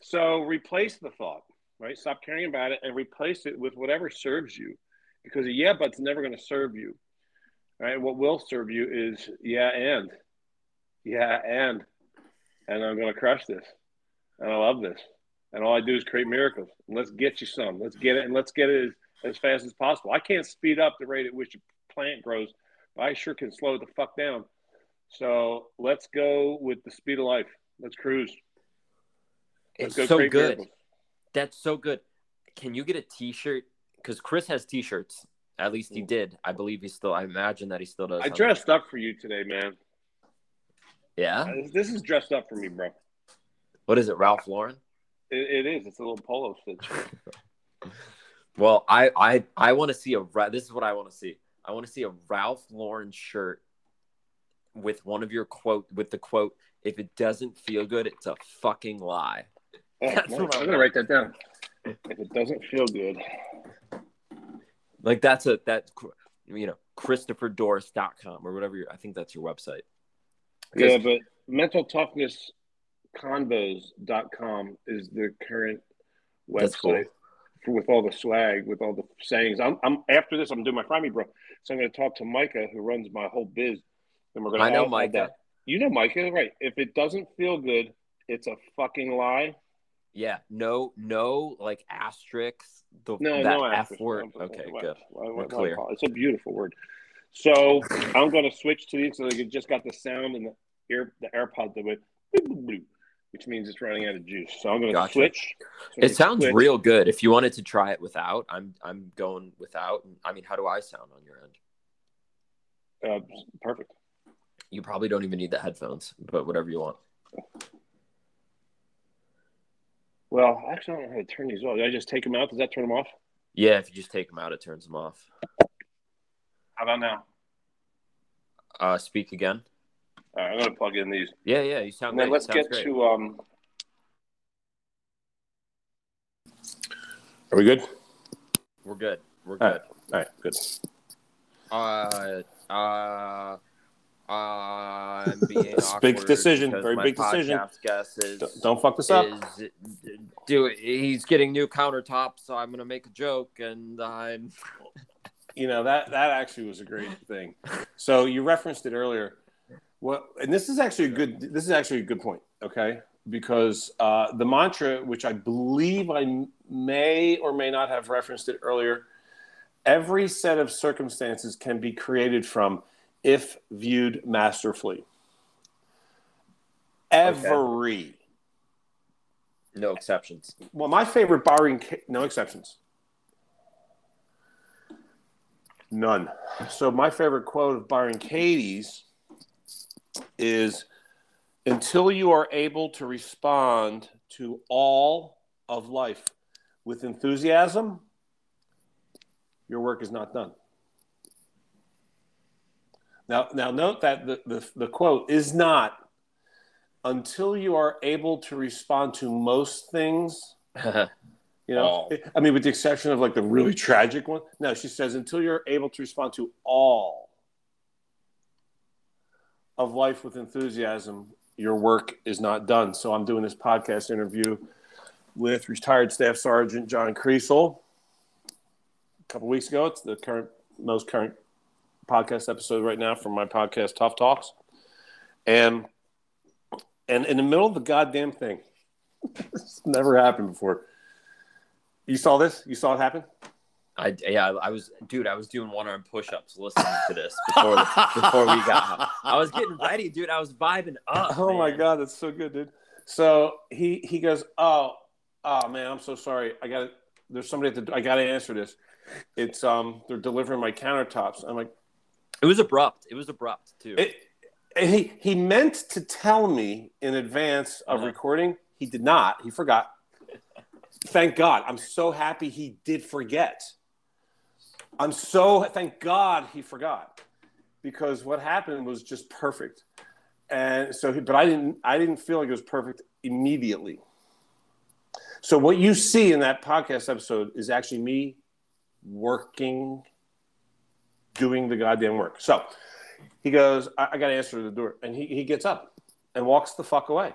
So replace the thought, right? Stop caring about it and replace it with whatever serves you. Because yeah, but's never going to serve you. Right? What will serve you is yeah, and. Yeah, and. And I'm going to crush this. And I love this. And all I do is create miracles. Let's get you some. Let's get it and let's get it as, as fast as possible. I can't speed up the rate at which a plant grows, but I sure can slow the fuck down. So let's go with the speed of life. Let's cruise. It's Let's go so good. miracles. That's so good. Can you get a T-shirt? Because Chris has T-shirts. At least he did. I believe he still. I imagine that he still does. I dressed up for you today, man. Yeah. Uh, This is dressed up for me, bro. What is it, Ralph Lauren? It, it is. It's a little polo stitch. Well, I I I want to see a. This is what I want to see. I want to see a Ralph Lauren shirt with one of your quote with the quote. If it doesn't feel good, it's a fucking lie. Oh, That's I'm what I going to write that down. If it doesn't feel good, Like that's a that you know ChristopherDorris.com or whatever. Your, I think that's your website. yeah, but mental toughness convos.com is the current That's cool. website for, with all the swag, with all the sayings. I'm, I'm after this. I'm doing my Friday, bro. So I'm going to talk to Micah, who runs my whole biz, and we're going to. I know Micah. that. You know Micah, right? If it doesn't feel good, it's a fucking lie. Yeah, no, no, like asterisks. The No, that no F asterisk. word. Okay, good. why- why- We're why clear. It's a beautiful word. So I'm going to switch to these so they just got the sound and the ear, the AirPods of it, which means it's running out of juice. So I'm going to Gotcha. switch. So It sounds switch. real good. If you wanted to try it without, I'm I'm going without. I mean, how do I sound on your end? Uh, perfect. You probably don't even need the headphones, but whatever you want. Well, actually, I don't know how to turn these off. Did I just take them out? Does that turn them off? Yeah, if you just take them out, it turns them off. How about now? Uh, speak again. All right, I'm gonna plug in these. Yeah, yeah, you sound And then great. let's get great. to um. Are we good? We're good. We're good. All right, good. Uh, uh, I'm being It's big decision, very big decision. is, Don't, don't fuck this up. is do he's getting new countertops, so I'm gonna make a joke, and I'm you know that that actually was a great thing. So you referenced it earlier. What and this is actually a good this is actually a good point. Okay, because uh, the mantra, which I believe I may or may not have referenced it earlier, every set of circumstances can be created from if viewed masterfully. Every no exceptions. well, my favorite Ca- no exceptions. None. So my favorite quote of Byron Katie's is until you are able to respond to all of life with enthusiasm, your work is not done. Now, now note that the, the, the quote is not until you are able to respond to most things you know, All. I mean, with the exception of like the really tragic one. No, she says until you're able to respond to all of life with enthusiasm, your work is not done. So I'm doing this podcast interview with retired Staff Sergeant John Kriesel a couple weeks ago. It's the current, most current podcast episode right now from my podcast Tough Talks, and and in the middle of the goddamn thing, this never happened before. You saw this? You saw it happen? I yeah, I was dude. I was doing one arm push ups listening to this before before we got. I was getting ready, dude. I was vibing up. oh my god, that's so good, dude. So he he goes, oh oh man, I'm so sorry. I got there's somebody at the I got to answer this. It's um they're delivering my countertops. I'm like It was abrupt. It was abrupt too. it. He he meant to tell me in advance of Uh-huh. recording. He did not. He forgot. Thank God. I'm so happy he did forget. I'm so thank God he forgot because what happened was just perfect. And so, he, but I didn't, I didn't feel like it was perfect immediately. So what you see in that podcast episode is actually me working, doing the goddamn work. So he goes, I, I got to answer the door. And he, he gets up and walks the fuck away.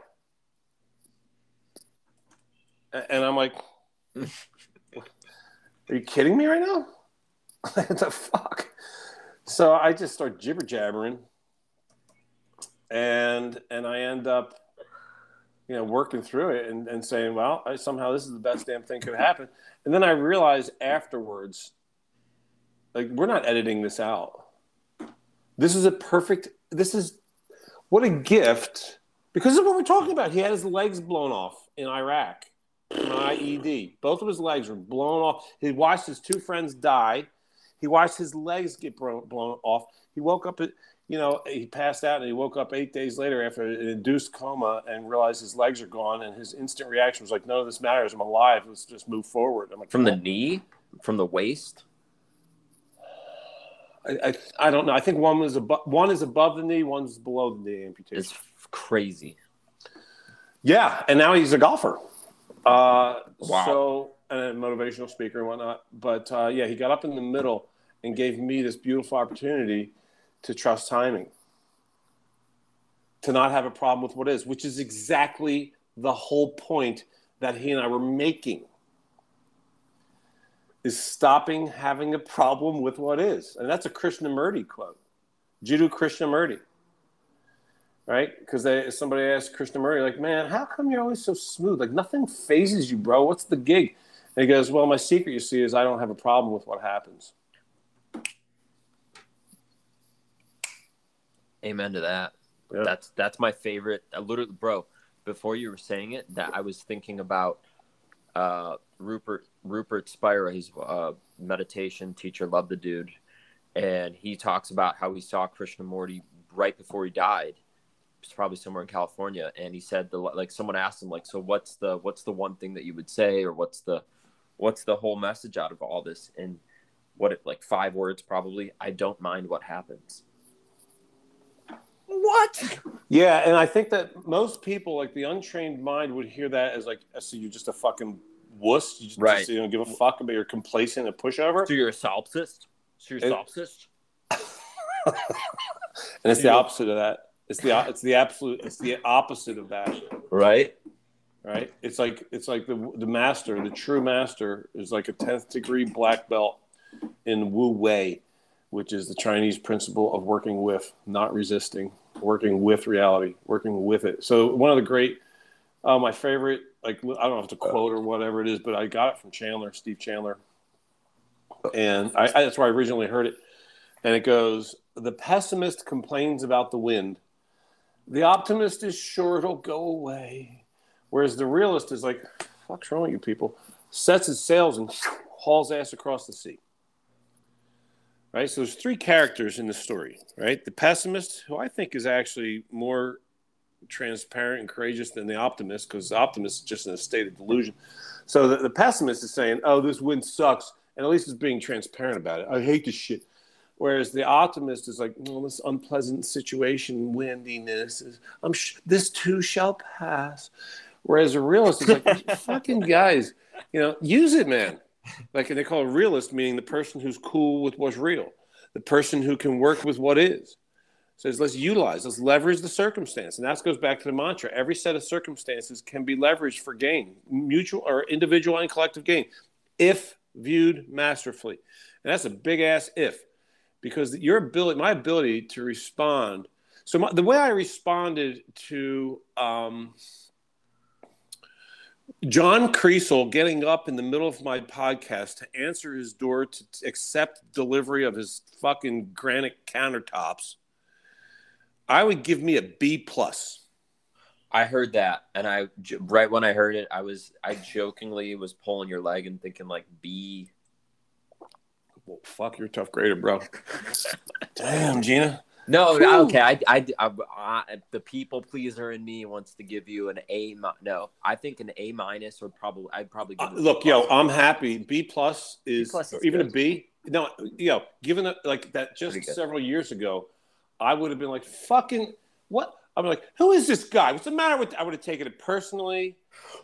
And I'm like, are you kidding me right now? what the fuck? So I just start jibber jabbering, and and I end up, you know, working through it and, and saying, well, I, somehow this is the best damn thing could happen. And then I realize afterwards, like we're not editing this out. This is a perfect. This is what a gift because of what we're talking about. He had his legs blown off in Iraq, IED. Both of his legs were blown off. He watched his two friends die. He watched his legs get bro- blown off. He woke up you know, he passed out and he woke up eight days later after an induced coma and realized his legs are gone. And his instant reaction was like, none of this matters. I'm alive. Let's just move forward. I'm like, from the knee, from the waist. I, I, I don't know. I think one was above, one is above the knee, one's below the knee amputation. It's crazy. Yeah, and now he's a golfer. Uh, Wow. So a motivational speaker and whatnot. But uh, yeah, he got up in the middle and gave me this beautiful opportunity to trust timing, to not have a problem with what is, which is exactly the whole point that he and I were making. Is stopping having a problem with what is, and that's a Krishnamurti quote, Jiddu Krishnamurti right? Because somebody asked Krishnamurti, like, man, how come you're always so smooth? Like nothing phases you, bro. What's the gig? And he goes, well, my secret, you see, is I don't have a problem with what happens. Amen to that. Yeah. That's that's my favorite. I literally, bro. Before you were saying it, that I was thinking about uh, Rupert Rupert Spira. He's a meditation teacher. Love the dude, and he talks about how he saw Krishnamurti right before he died. It's probably somewhere in California, and he said the like someone asked him like, so what's the what's the one thing that you would say, or what's the what's the whole message out of all this? And what it like five words probably. I don't mind what happens. what? Yeah, and I think that most people, like the untrained mind, would hear that as like, so you're just a fucking wuss. You just, Right. just, you don't give a fuck about you're complacent and pushover. So you're a solipsist? So you're a solipsist? And it's the opposite of that. It's the it's the absolute it's the opposite of that. Right. Right? It's like it's like the the master, the true master is like a 10th degree black belt in Wu Wei, which is the Chinese principle of working with, not resisting, working with reality, working with it. So one of the great uh, my favorite like I don't have to quote or whatever it is, but I got it from Chandler, Steve Chandler. And I, I that's where I originally heard it. And it goes, the pessimist complains about the wind. The optimist is sure it'll go away. Whereas the realist is like, fuck's wrong with you people? Sets his sails and hauls ass across the sea. Right? So there's three characters in the story, right? The pessimist, who I think is actually more transparent and courageous than the optimist, because the optimist is just in a state of delusion. So the, the pessimist is saying, oh, this wind sucks. And at least is being transparent about it. I hate this shit. Whereas the optimist is like, well, this unpleasant situation, windiness, is, I'm sh- this too shall pass. Whereas a realist is like, fucking guys, you know, use it, man. Like and they call a realist meaning the person who's cool with what's real, the person who can work with what is. Says let's utilize, let's leverage the circumstance, and that goes back to the mantra: every set of circumstances can be leveraged for gain, mutual or individual and collective gain, if viewed masterfully. And that's a big ass if because your ability, my ability to respond. So my, the way I responded to um, John Kriesel getting up in the middle of my podcast to answer his door to accept delivery of his fucking granite countertops, I would give me a B plus. I heard that, and I j- right when I heard it, I was I jokingly was pulling your leg and thinking like B. Well, fuck, you're a tough grader, bro. Damn, Gina. No, Whew. okay. I, I, I, I, the people pleaser in me wants to give you an A. No, I think an A minus or probably I'd probably give Uh, a look, yo. I'm happy. B plus is, plus is or even a good. B. No, yo, given it like that just several years ago, I would have been like, fucking what? I'm like, who is this guy? What's the matter with? I would have taken it personally.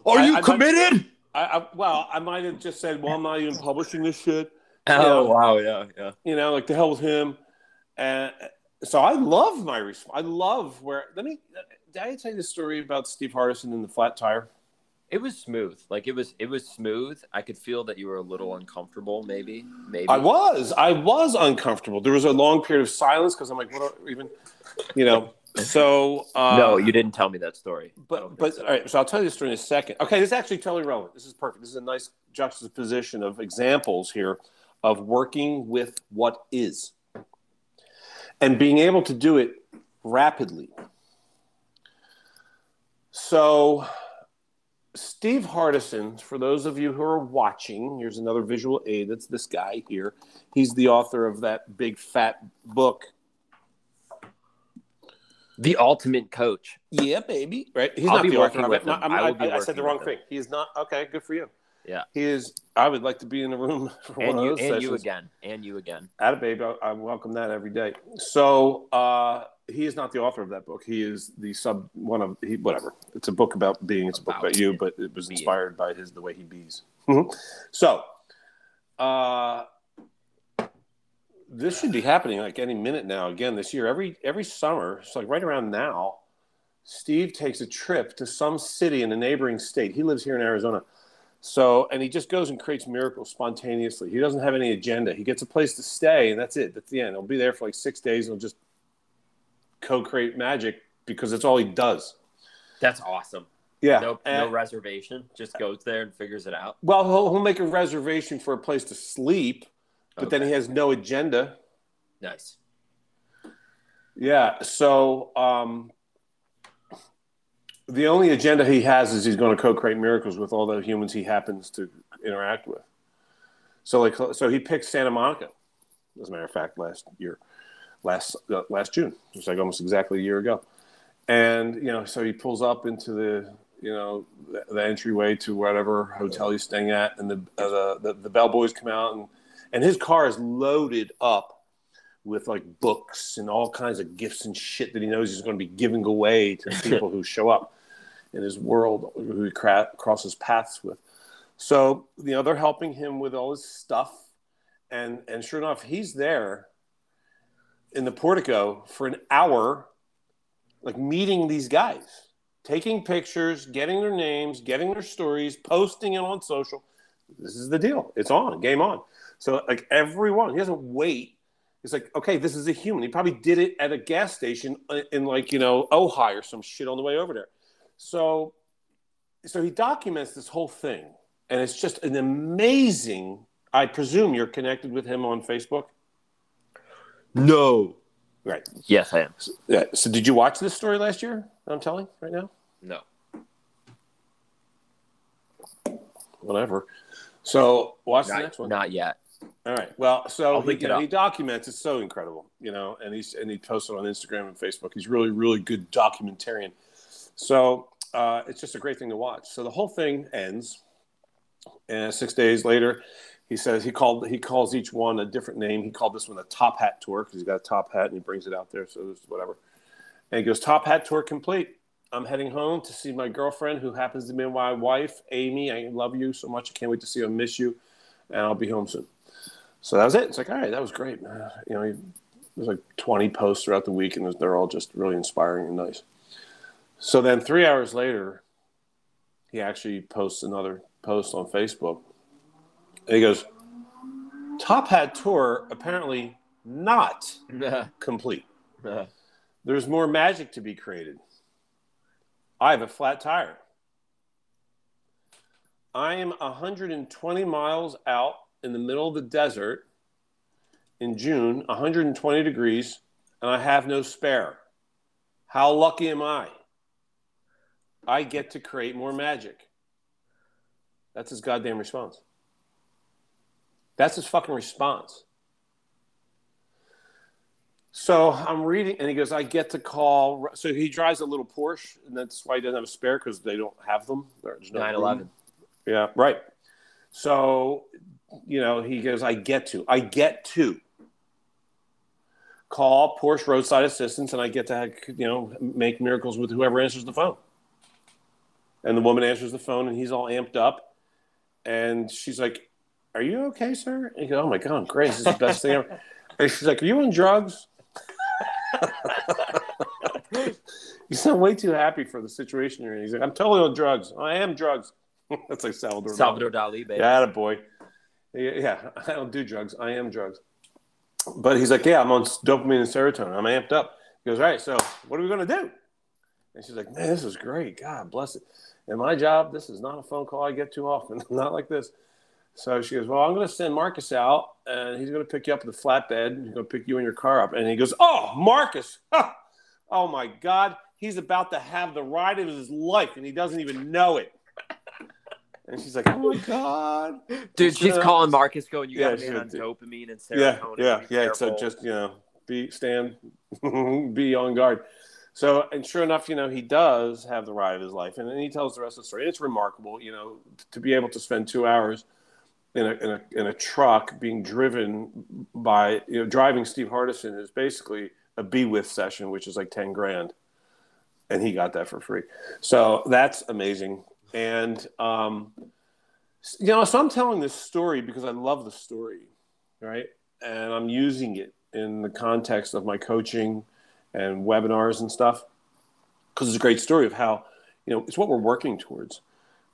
Are I- you I might- committed? I, I well, I might have just said, well, I'm not even publishing this shit. Oh Yeah. wow, yeah, yeah. You know, like the hell with him. And so I love my response. I love where. Let me. Did I tell you the story about Steve Hardison and the flat tire? It was smooth. Like it was, it was smooth. I could feel that you were a little uncomfortable. Maybe, maybe. I was. I was uncomfortable. There was a long period of silence because I'm like, what are, even, you know. So uh, no, you didn't tell me that story. But but so. all right. So I'll tell you this story in a second. Okay, this is actually totally relevant. This is perfect. This is a nice juxtaposition of examples here of working with what is and being able to do it rapidly. So, Steve Hardison, for those of you who are watching, here's another visual aid. That's this guy here. He's the author of that big fat book. the ultimate coach. Yeah, baby. Right? He's I'll not the author working of with it. No. I I, said the wrong thing. He is not. Okay, good for you. Yeah. He is. I would like to be in the room for And one you, of those and you again, and you again. Atta baby, I, I welcome that every day. So uh, he is not the author of that book. He is the sub one of he whatever. It's a book about being. It's a book About about you, it. but it was inspired by his the way he bees. Mhm. So uh, this should be happening like any minute now. Again this year, every every summer, it's like right around now. Steve takes a trip to some city in a neighboring state. He lives here in Arizona. So, and he just goes and creates miracles spontaneously. He doesn't have any agenda. He gets a place to stay, and that's it. That's the end. He'll be there for like six days, and he'll just co-create magic because that's all he does. That's awesome. Yeah. No, no reservation. Just goes there and figures it out. well, he'll, he'll make a reservation for a place to sleep, but then he has no agenda. Nice. Yeah. So, um, the only agenda he has is he's going to co-create miracles with all the humans he happens to interact with. So, like, so he picked Santa Monica, as a matter of fact, last year, last uh, last June, it was like almost exactly a year ago. And you know, so he pulls up into the you know the, the entryway to whatever hotel he's staying at, and the uh, the, the the bellboys come out, and and his car is loaded up with like books and all kinds of gifts and shit that he knows he's going to be giving away to people who show up in his world who he cra- crosses paths with. So, you know, they're helping him with all his stuff. And, and sure enough, he's there in the portico for an hour, like meeting these guys, taking pictures, getting their names, getting their stories, posting it on social. This is the deal. It's on, game on. So, like everyone, he doesn't wait. It's like, okay, this is a human. He probably did it at a gas station uh, in like, you know, Ojai or some shit on the way over there. So, so he documents this whole thing, and it's just an amazing. I presume you're connected with him on Facebook. No. Right. Yes, I am. Yeah. So, did you watch this story last year? I'm telling right now. No. Whatever. So, watch Not, the next one. not yet. All right. Well, so he, he documents. It's so incredible, you know, and he's and he posts it on Instagram and Facebook. He's really, really good documentarian. So uh, it's just a great thing to watch. So the whole thing ends, and six days later, he says he called he calls each one a different name. He called this one a top hat tour because he's got a top hat and he brings it out there. So it's whatever. And he goes, top hat tour complete. I'm heading home to see my girlfriend, who happens to be my wife, Amy. I love you so much. I can't wait to see you. I miss you, and I'll be home soon. So that was it. It's like, all right, that was great. You know, there's like 20 posts throughout the week, and they're all just really inspiring and nice. So then, three hours later, he actually posts another post on Facebook. And he goes, Top Hat Tour apparently not complete. There's more magic to be created. I have a flat tire. I am 120 miles out in the middle of the desert in June, 120 degrees, and I have no spare. How lucky am I? I get to create more magic. That's his goddamn response. That's his fucking response. So I'm reading, and he goes, I get to call. So he drives a little Porsche, and that's why he doesn't have a spare because they don't have them. There's no 9/11. Yeah, right. So, you know, he goes, I get to, I get to call Porsche roadside assistance, and I get to, you know, make miracles with whoever answers the phone. And the woman answers the phone, and he's all amped up, and she's like, "Are you okay, sir?" And he goes, "Oh my god, great! This is the best thing ever." And she's like, "Are you on drugs?" you sound way too happy for the situation you're in. He's like, "I'm totally on drugs. I am drugs." That's like Salvador. Dali. Salvador Dali, baby. Yeah, boy. Yeah, I don't do drugs. I am drugs. But he's like, yeah, I'm on dopamine and serotonin. I'm amped up. He goes, all right, so what are we going to do? And she's like, man, this is great. God bless it. And my job, this is not a phone call I get too often, not like this. So she goes, well, I'm going to send Marcus out, and he's going to pick you up with a flatbed. He's going to pick you and your car up. And he goes, oh, Marcus. Oh, my God. He's about to have the ride of his life, and he doesn't even know it. And she's like, "Oh my god, Dude, she's calling Marcus going, you Yeah, got man on did. dopamine and yeah, serotonin. yeah, be yeah." So careful." just you know, be stand, be on guard. So, and sure enough, you know, he does have the ride of his life, and then he tells the rest of the story. And it's remarkable, you know, to be able to spend two hours in a in a in a truck being driven by you know driving Steve Hardison is basically a be with session, which is like ten grand, and he got that for free. So that's amazing. And um, you know, so I'm telling this story because I love the story, right? And I'm using it in the context of my coaching and webinars and stuff because it's a great story of how you know it's what we're working towards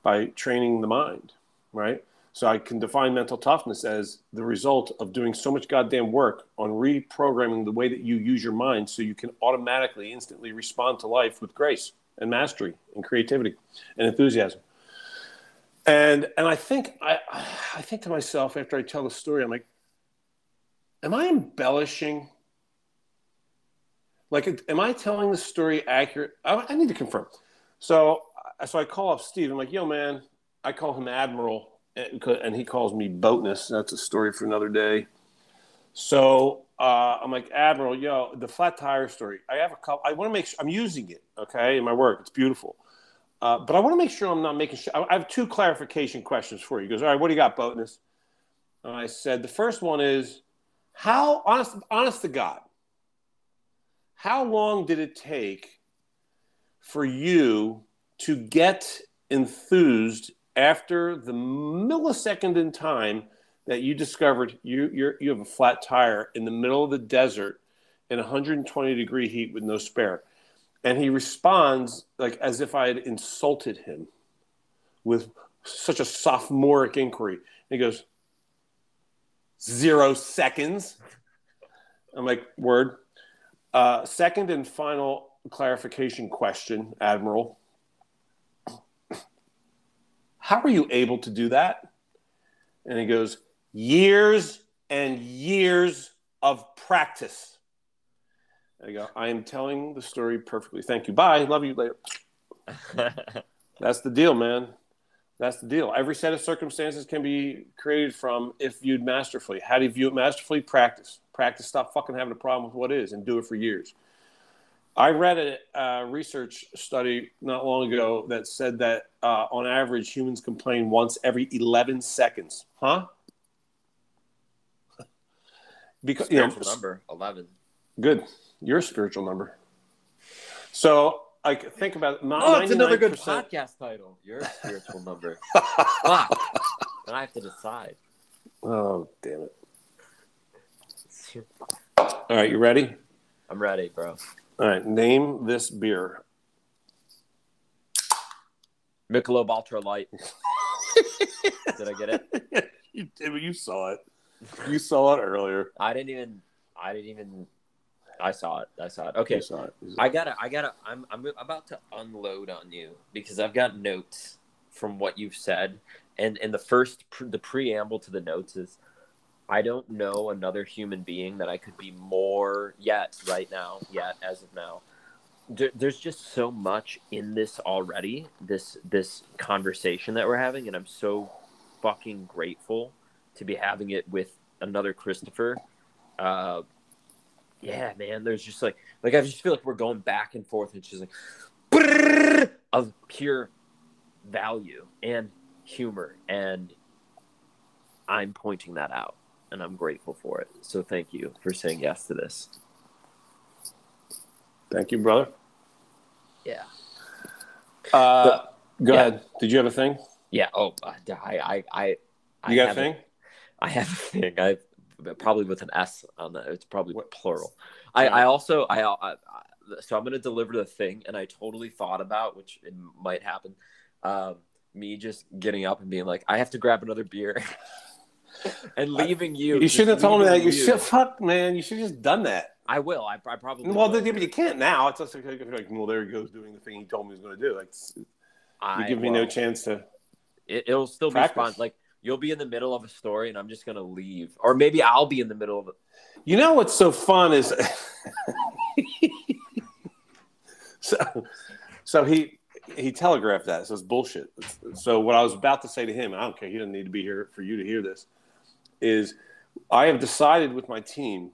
by training the mind, right? So I can define mental toughness as the result of doing so much goddamn work on reprogramming the way that you use your mind so you can automatically instantly respond to life with grace and mastery and creativity and enthusiasm. And and I think I I think to myself after I tell the story, I'm like, am I embellishing? Like, am I telling the story accurate? I, I need to confirm. So so I call up Steve. I'm like, yo, man. I call him Admiral, and and he calls me Boatness. That's a story for another day. So uh, I'm like, Admiral, yo, the flat tire story. I have a couple. I want to make sure I'm using it. Okay, in my work, it's beautiful. Uh, but I want to make sure I'm not making sure. I have two clarification questions for you. He goes, all right, what do you got, Boatness? And I said, the first one is, How honest, honest to God, how long did it take for you to get enthused after the millisecond in time that you discovered you you you have a flat tire in the middle of the desert in 120 degree heat with no spare. And he responds like as if i had insulted him with such a sophomoric inquiry. And he goes zero seconds. I'm like word. Uh, second and final clarification question admiral. How are you able to do that? And he goes years and years of practice. I go, I am telling the story perfectly. Thank you. Bye. Love you later. That's the deal, man. That's the deal. Every set of circumstances can be created from if viewed masterfully. How do you view it masterfully? Practice. Practice. Stop fucking having a problem with what is and do it for years. I read a uh, research study not long ago that said that uh, on average humans complain once every 11 seconds. Huh? Because spiritual you know, number 11 good. Your spiritual number. So I think about oh it's another good podcast title. Your spiritual number. Fuck. And I have to decide. Oh damn it. All right you ready? I'm ready bro. All right name this beer. Michelob Ultra Light. Did I get it? You, did. you saw it you saw it earlier. I didn't even. I didn't even. I saw it. I saw it. Okay. Saw it. I gotta. I gotta. I'm. I'm about to unload on you because I've got notes from what you've said, and and the first the preamble to the notes is, I don't know another human being that I could be more yet right now yet as of now. There, there's just so much in this already. This this conversation that we're having, and I'm so fucking grateful to be having it with another Christopher. Uh, yeah, man. There's just like like I just feel like we're going back and forth. and just like of pure value and humor, and I'm pointing that out, and I'm grateful for it. So thank you for saying yes to this. Thank you, brother. Yeah. Uh, but, go yeah. ahead. Did you have a thing? Yeah. Oh, I, I, I, you I got a thing? I have a thing. I probably with an S on that. It's probably what? plural. I, I also I, I, so I'm gonna deliver the thing, and I totally thought about which it might happen. Um, me just getting up and being like, I have to grab another beer. and leaving you. You shouldn't have told me that. You should fuck, man. You should have just done that. I will. I, I probably. Well, will. you can't now. It's just like, like, well, there he goes doing the thing he told me he was going to do. Like, you give me no chance to. It, will still practice. be fun. Like you'll be in the middle of a story and I'm just gonna leave, or maybe I'll be in the middle of it. You know what's so fun is so so he he telegraphed that. So it's bullshit. So what I was about to say to him, I don't care. He doesn't need to be here for you to hear this. Is I have decided with my team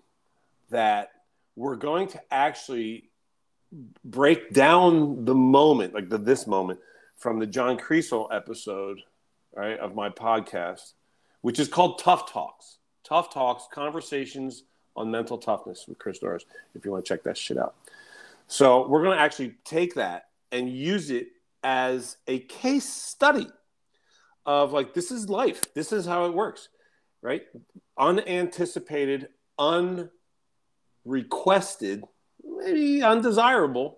that we're going to actually break down the moment, like the this moment, from the John Kriesel episode right, of my podcast, which is called Tough Talks. Tough Talks, conversations on mental toughness with Chris Dorris, if you want to check that shit out. So we're going to actually take that and use it as a case study of like, this is life. This is how it works, right? Unanticipated, unrequested, maybe undesirable,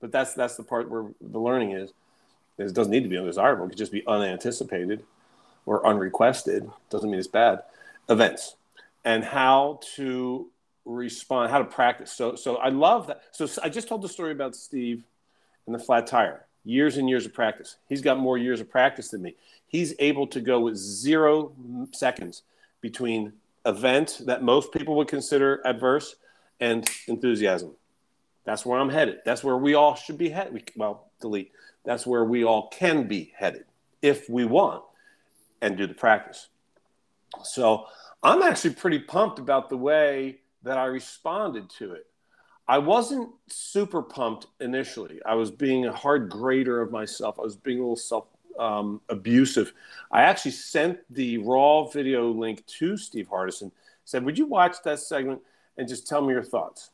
but that's that's the part where the learning is it doesn't need to be undesirable. It could just be unanticipated or unrequested. Doesn't mean it's bad. Events and how to respond, how to practice. So, so I love that. So I just told the story about Steve and the flat tire. Years and years of practice. He's got more years of practice than me. He's able to go with zero seconds between event that most people would consider adverse and enthusiasm. That's where I'm headed. That's where we all should be headed. Well, delete that's where we all can be headed if we want and do the practice. So I'm actually pretty pumped about the way that I responded to it. I wasn't super pumped initially. I was being a hard grader of myself. I was being a little self um, abusive. I actually sent the raw video link to Steve Hardison said, "Would you watch that segment and just tell me your thoughts?"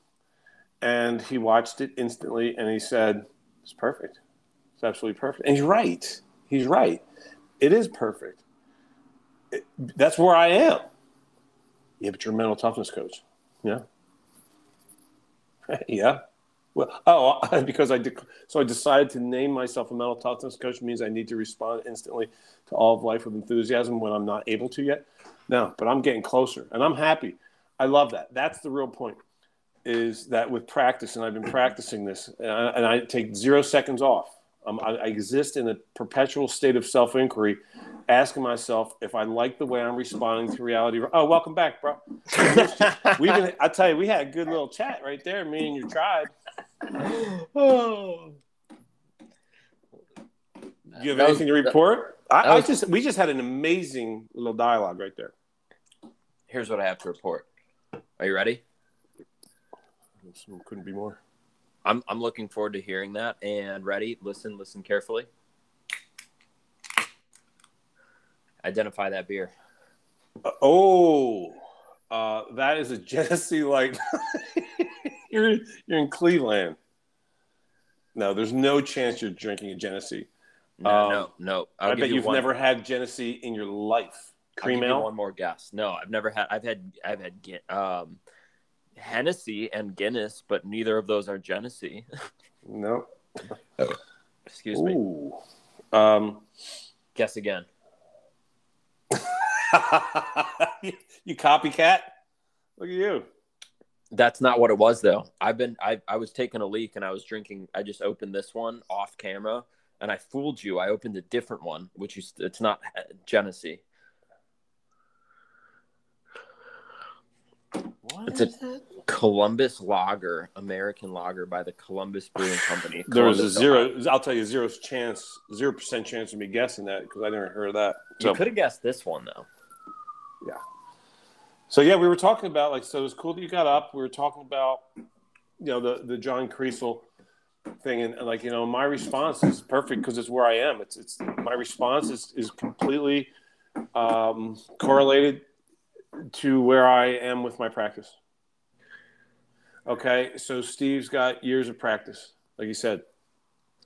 And he watched it instantly, and he said, "It's perfect. It's absolutely perfect." And he's right. He's right. It is perfect. It, that's where I am. Yeah, but you're a mental toughness coach. Yeah. yeah. Well, oh, because I dec- so I decided to name myself a mental toughness coach means I need to respond instantly to all of life with enthusiasm when I'm not able to yet. No, but I'm getting closer, and I'm happy. I love that. That's the real point. Is that with practice, and I've been practicing this, and I, and I take zero seconds off. Um, I, I exist in a perpetual state of self inquiry, asking myself if I like the way I'm responding to reality. Oh, welcome back, bro. We've been, I tell you, we had a good little chat right there, me and your tribe. Oh. Do you have that anything was, to report? I, was, I, just we just had an amazing little dialogue right there. Here's what I have to report. Are you ready? Couldn't be more. I'm I'm looking forward to hearing that. And ready? Listen, listen carefully. Identify that beer. Uh, oh, uh, that is a Genesee Light. you're you're in Cleveland. No, there's no chance you're drinking a Genesee. No, um, no, no. I'll i bet you have never had Genesee in your life. Cream ale. One more guess. No, I've never had. I've had. I've had. Um, Hennessy and Guinness, but neither of those are Genesee. no. Excuse me. Um, Guess again. you copycat? Look at you. That's not what it was though. I've been I I was taking a leak and I was drinking I just opened this one off camera and I fooled you. I opened a different one, which is it's not Genesee. What it's a that? Columbus Lager, American Lager by the Columbus Brewing Company. there was a zero. I'll tell you, zero chance, zero percent chance of me guessing that because I never heard of that. So, you could have guessed this one though. Yeah. So yeah, we were talking about like so. It was cool that you got up. We were talking about you know the the John Kriesel thing, and, and like you know my response is perfect because it's where I am. It's it's my response is is completely um, correlated to where I am with my practice. Okay, so Steve's got years of practice, like you said.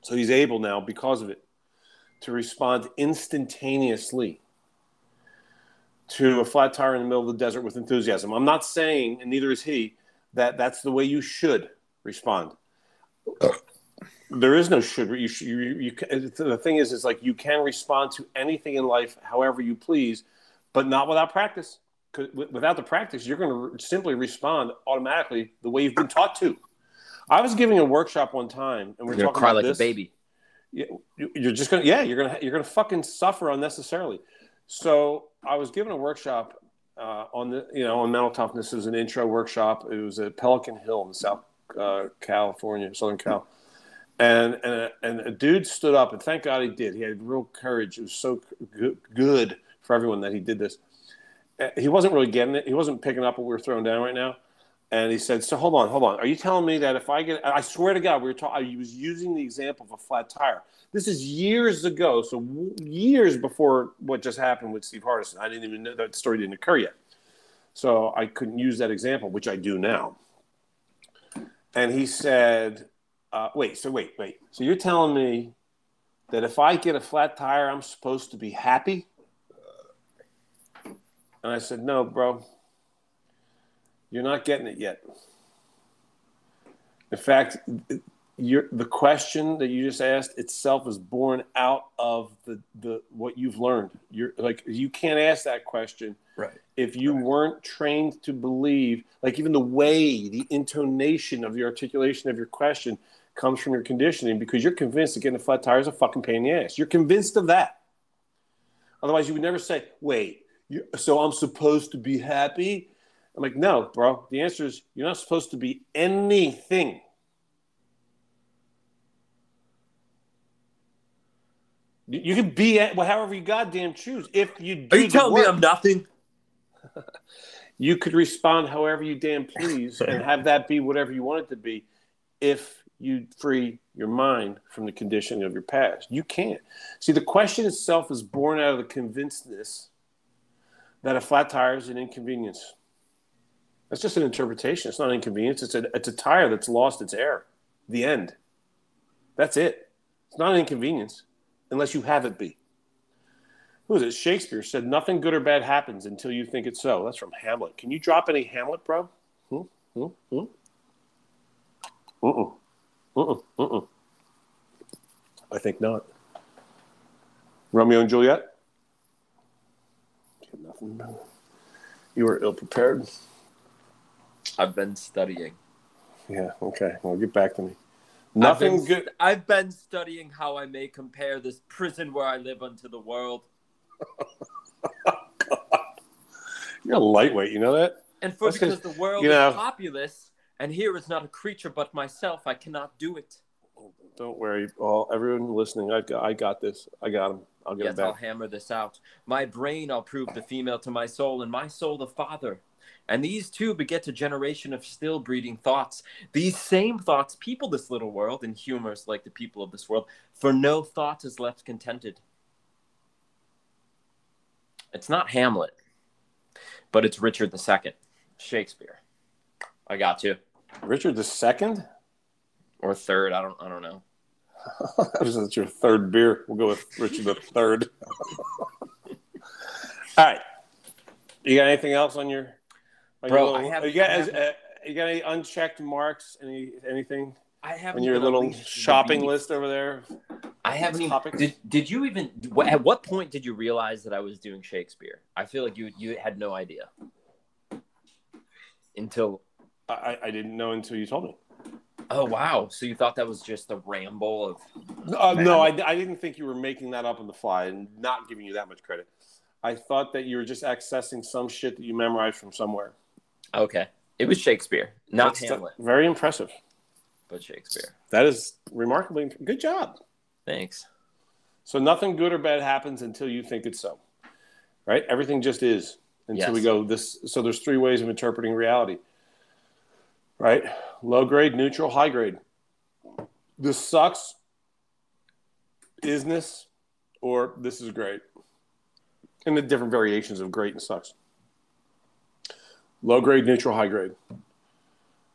So he's able now, because of it, to respond instantaneously to a flat tire in the middle of the desert with enthusiasm. I'm not saying, and neither is he, that that's the way you should respond. There is no should. You, you, you, the thing is, is like you can respond to anything in life however you please, but not without practice without the practice, you're going to simply respond automatically the way you've been taught to. I was giving a workshop one time, and we are talking cry about like this. a baby. You're just gonna, yeah, you're gonna, you're gonna fucking suffer unnecessarily. So I was giving a workshop uh, on the, you know, on mental toughness. It was an intro workshop. It was at Pelican Hill in South uh, California, Southern Cal. And, and, a, and a dude stood up, and thank God he did. He had real courage. It was so good for everyone that he did this he wasn't really getting it. He wasn't picking up what we were throwing down right now. And he said, "So hold on, hold on. Are you telling me that if I get, I swear to God, we were talking. He was using the example of a flat tire. This is years ago, so years before what just happened with Steve Hardison. I didn't even know that story didn't occur yet, so I couldn't use that example, which I do now." And he said, uh, "Wait, so wait, wait. So you're telling me that if I get a flat tire, I'm supposed to be happy?" And I said, No, bro, you're not getting it yet. In fact, the question that you just asked itself is born out of the, the what you've learned. You're like you can't ask that question right. if you right. weren't trained to believe. Like even the way, the intonation of the articulation of your question comes from your conditioning because you're convinced that getting a flat tire is a fucking pain in the ass. You're convinced of that. Otherwise, you would never say, "Wait, so I'm supposed to be happy? I'm like, no, bro. The answer is you're not supposed to be anything. You can be at well, however you goddamn choose. If you are you telling work, me I'm nothing? you could respond however you damn please and have that be whatever you want it to be. If you free your mind from the conditioning of your past, you can't. See, the question itself is born out of the convincedness that a flat tire is an inconvenience. That's just an interpretation. It's not an inconvenience. It's a it's a tire that's lost its air. The end. That's it. It's not an inconvenience unless you have it be. Who is it? Shakespeare said, "Nothing good or bad happens until you think it's so." That's from Hamlet. Can you drop any Hamlet, bro? Hmm? Hmm? Hmm? Uh-uh. Uh-uh. I think not. Romeo and Juliet? You were ill prepared. I've been studying. Yeah, okay. Well, get back to me. Nothing Nothing good. I've been studying how I may compare this prison where I live unto the world. You're a lightweight, you know that? And for That's 'cause, because the world you know- is populous, and here is not a creature but myself, I cannot do it. Don't worry, all everyone listening. I got, I got this. I got him. I'll get Yes, I'll hammer this out. My brain I'll prove the female to my soul, and my soul the father. And these two beget a generation of still breeding thoughts. These same thoughts people this little world, and humors like the people of this world, for no thought is left contented. It's not Hamlet, but it's Richard II, Shakespeare. I got you. Richard the second. Or third, I don't I don't know. This is your third beer. We'll go with Richard the third. all right. You got anything else on your? on Bro, your I have- You got, I have- uh, you got any unchecked marks? Any anything I haven't on your little shopping list over there? I haven't even. Did, did you even? At what point did you realize that I was doing Shakespeare? I feel like you you had no idea until. I- I didn't know until you told me. Oh wow! So you thought that was just a ramble of? Uh, no, I, I didn't think you were making that up on the fly and not giving you that much credit. I thought that you were just accessing some shit that you memorized from somewhere. Okay, it was Shakespeare, not That's Hamlet, very impressive. but Shakespeare. That is remarkably good job. Thanks. So nothing good or bad happens until you think it's so. Right? Everything just is until Yes. we go this so there's three ways of interpreting reality. Right? Low grade, neutral, high grade. This sucks. Isness or this is great. And the different variations of great and sucks. Low grade, neutral, high grade.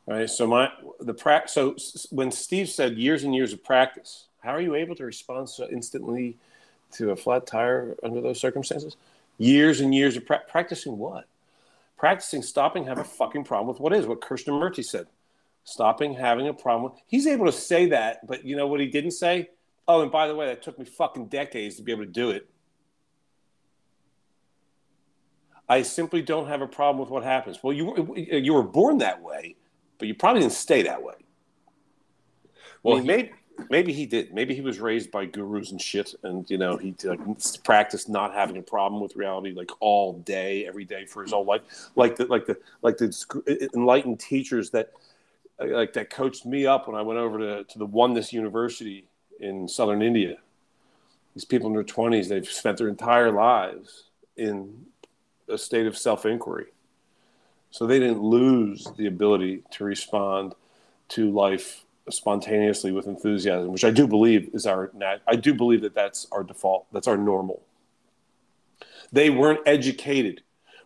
Right? So my the prac so when Steve said years and years of practice, how are you able to respond so instantly to a flat tire under those circumstances? Years and years of pra- practicing what? Practicing stopping having a fucking problem with what is what Krishnamurti said. Stopping having a problem. With, he's able to say that, but you know what he didn't say? Oh, and by the way, that took me fucking decades to be able to do it. I simply don't have a problem with what happens. Well, you were- you were born that way, but you probably didn't stay that way. Well, Well, he- maybe maybe he did. Maybe he was raised by gurus and shit, and you know he like, practiced not having a problem with reality like all day, every day for his whole life. Like the like the like the enlightened teachers that uh, like that coached me up when I went over to to the Oneness University in southern India. These people in their twenties, they've spent their entire lives in a state of self inquiry, so they didn't lose the ability to respond to life spontaneously with enthusiasm, which I do believe is our nat- I do believe that that's our default. That's our normal. They weren't educated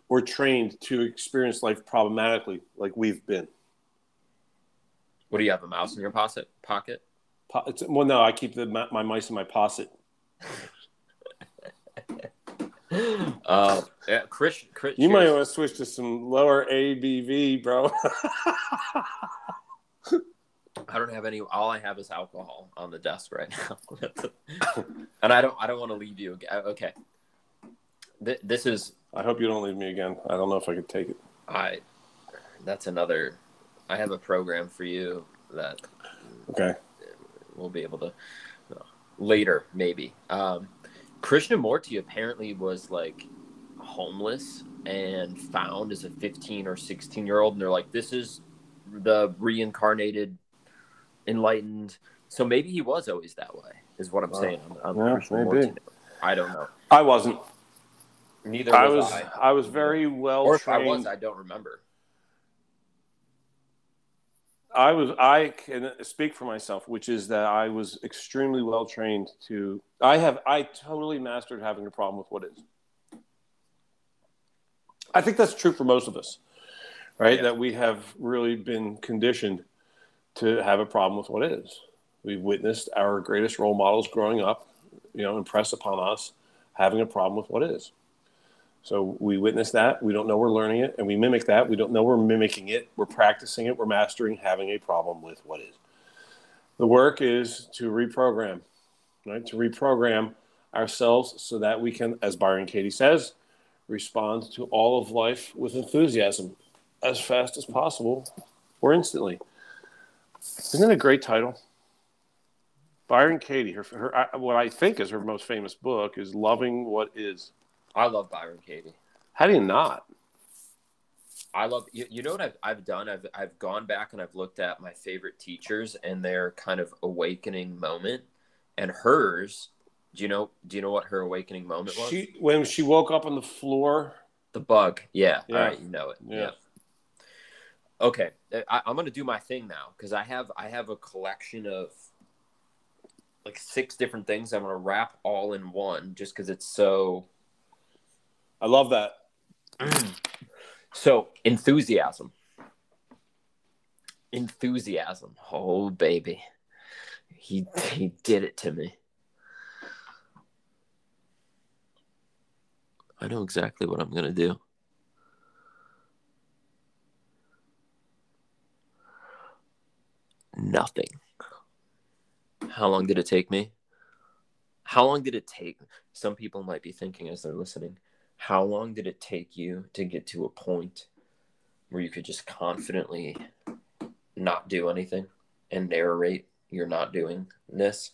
or trained to experience life problematically like we've been. What do you have? A mouse in your pocket? Pocket? Po- well, no, I keep the, my, my mice in my posset. Uh, yeah, Chris. Chris You might want to switch to some lower ABV, bro. I don't have any. All I have is alcohol on the desk right now, and I don't. I don't want to leave you. Okay. Th- This is. I hope you don't leave me again. I don't know if I could take it. I. That's another. I have a program for you that Okay. we'll be able to later maybe. Um, Krishnamurti apparently was like homeless and found as a 15 or 16 year old, and they're like, "This is the reincarnated, enlightened." So maybe he was always that way, is what I'm Wow. saying. On, on Yeah, maybe. I don't know. I wasn't. Neither I was, was. I. I was very well Or if trained. I was, I don't remember. I was I can speak for myself, which is that I was extremely well trained to I have I totally mastered having a problem with what is. I think that's true for most of us. right? Yeah. That we have really been conditioned to have a problem with what is. We've witnessed our greatest role models growing up, you know, impress upon us having a problem with what is. So we witness that, we don't know we're learning it, and we mimic that. We don't know we're mimicking it, we're practicing it, we're mastering having a problem with what is. The work is to reprogram, right? To reprogram ourselves so that we can, as Byron Katie says, respond to all of life with enthusiasm as fast as possible or instantly. Isn't it a great title? Byron Katie, her, her what I think is her most famous book is Loving What Is. I love Byron Katie. How do you not? I love you, you know what I've I've done I've I've gone back and I've looked at my favorite teachers and their kind of awakening moment and hers do you know do you know what her awakening moment was She when she woke up on the floor. the bug yeah, Yeah. all right you know it Yeah. yeah, okay I, I'm gonna do my thing now because I have I have a collection of like six different things I'm gonna wrap all in one just because it's so I love that. So enthusiasm. Enthusiasm. Oh baby. He he did it to me. I know exactly what I'm gonna do. Nothing. How long did it take me? How long did it take? Some people might be thinking as they're listening, how long did it take you to get to a point where you could just confidently not do anything and narrate you're not doing this?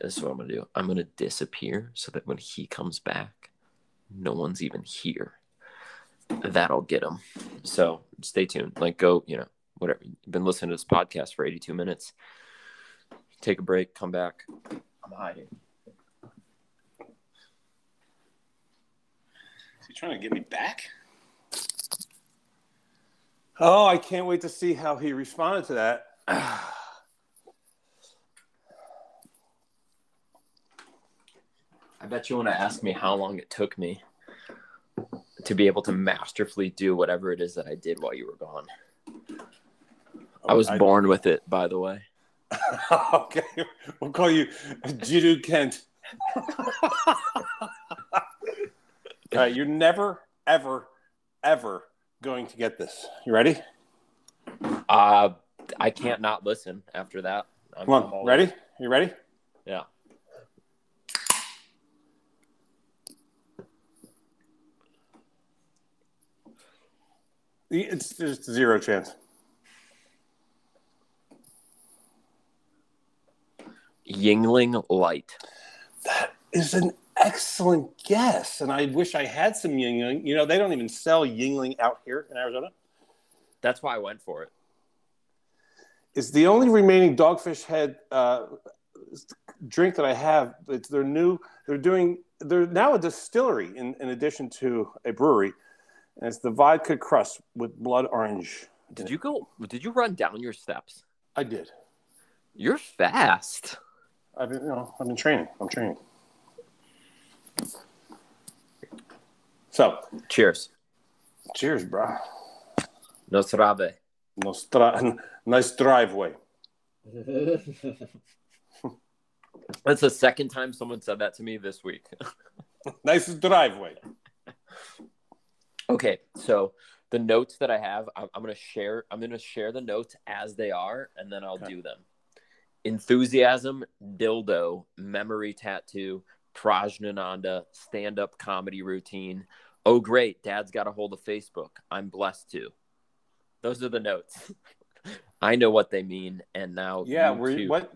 This is what I'm gonna do. I'm gonna disappear so that when he comes back, no one's even here. That'll get him. So stay tuned. Like go, you know, whatever. You've been listening to this podcast for 82 minutes. Take a break, come back. I'm hiding. Is he trying to get me back? Oh, I can't wait to see how he responded to that. I bet you want to ask me how long it took me to be able to masterfully do whatever it is that I did while you were gone. I was I- born with it, by the way. okay, we'll call you Jiddu Kent. All right, you're never, ever, ever going to get this. You ready? Uh, I can't not listen after that. I'm, Come on, ready? You ready? Yeah. It's just zero chance. Yuengling Light. That is an excellent guess, and I wish I had some Yuengling. You know, they don't even sell Yuengling out here in Arizona. That's why I went for it. It's the only remaining Dogfish Head uh, drink that I have. It's their new. They're doing. They're now a distillery in, in addition to a brewery, and it's the vodka crush with blood orange. Did you go? Did you run down your steps? I did. You're fast. I've been, you know, I've been training. I'm training. So, Cheers. cheers, bro. Nosrave. Nostra- nice driveway. That's the second time someone said that to me this week. Nice driveway. Okay, so the notes that I have, I'm, I'm gonna share. I'm gonna share the notes as they are, and then I'll Okay. do them. Enthusiasm, dildo, memory tattoo, Prajnananda, stand-up comedy routine. Oh, great! Dad's got a hold of Facebook. I'm blessed too. Those are the notes. I know what they mean, and now Yeah, you were too. what?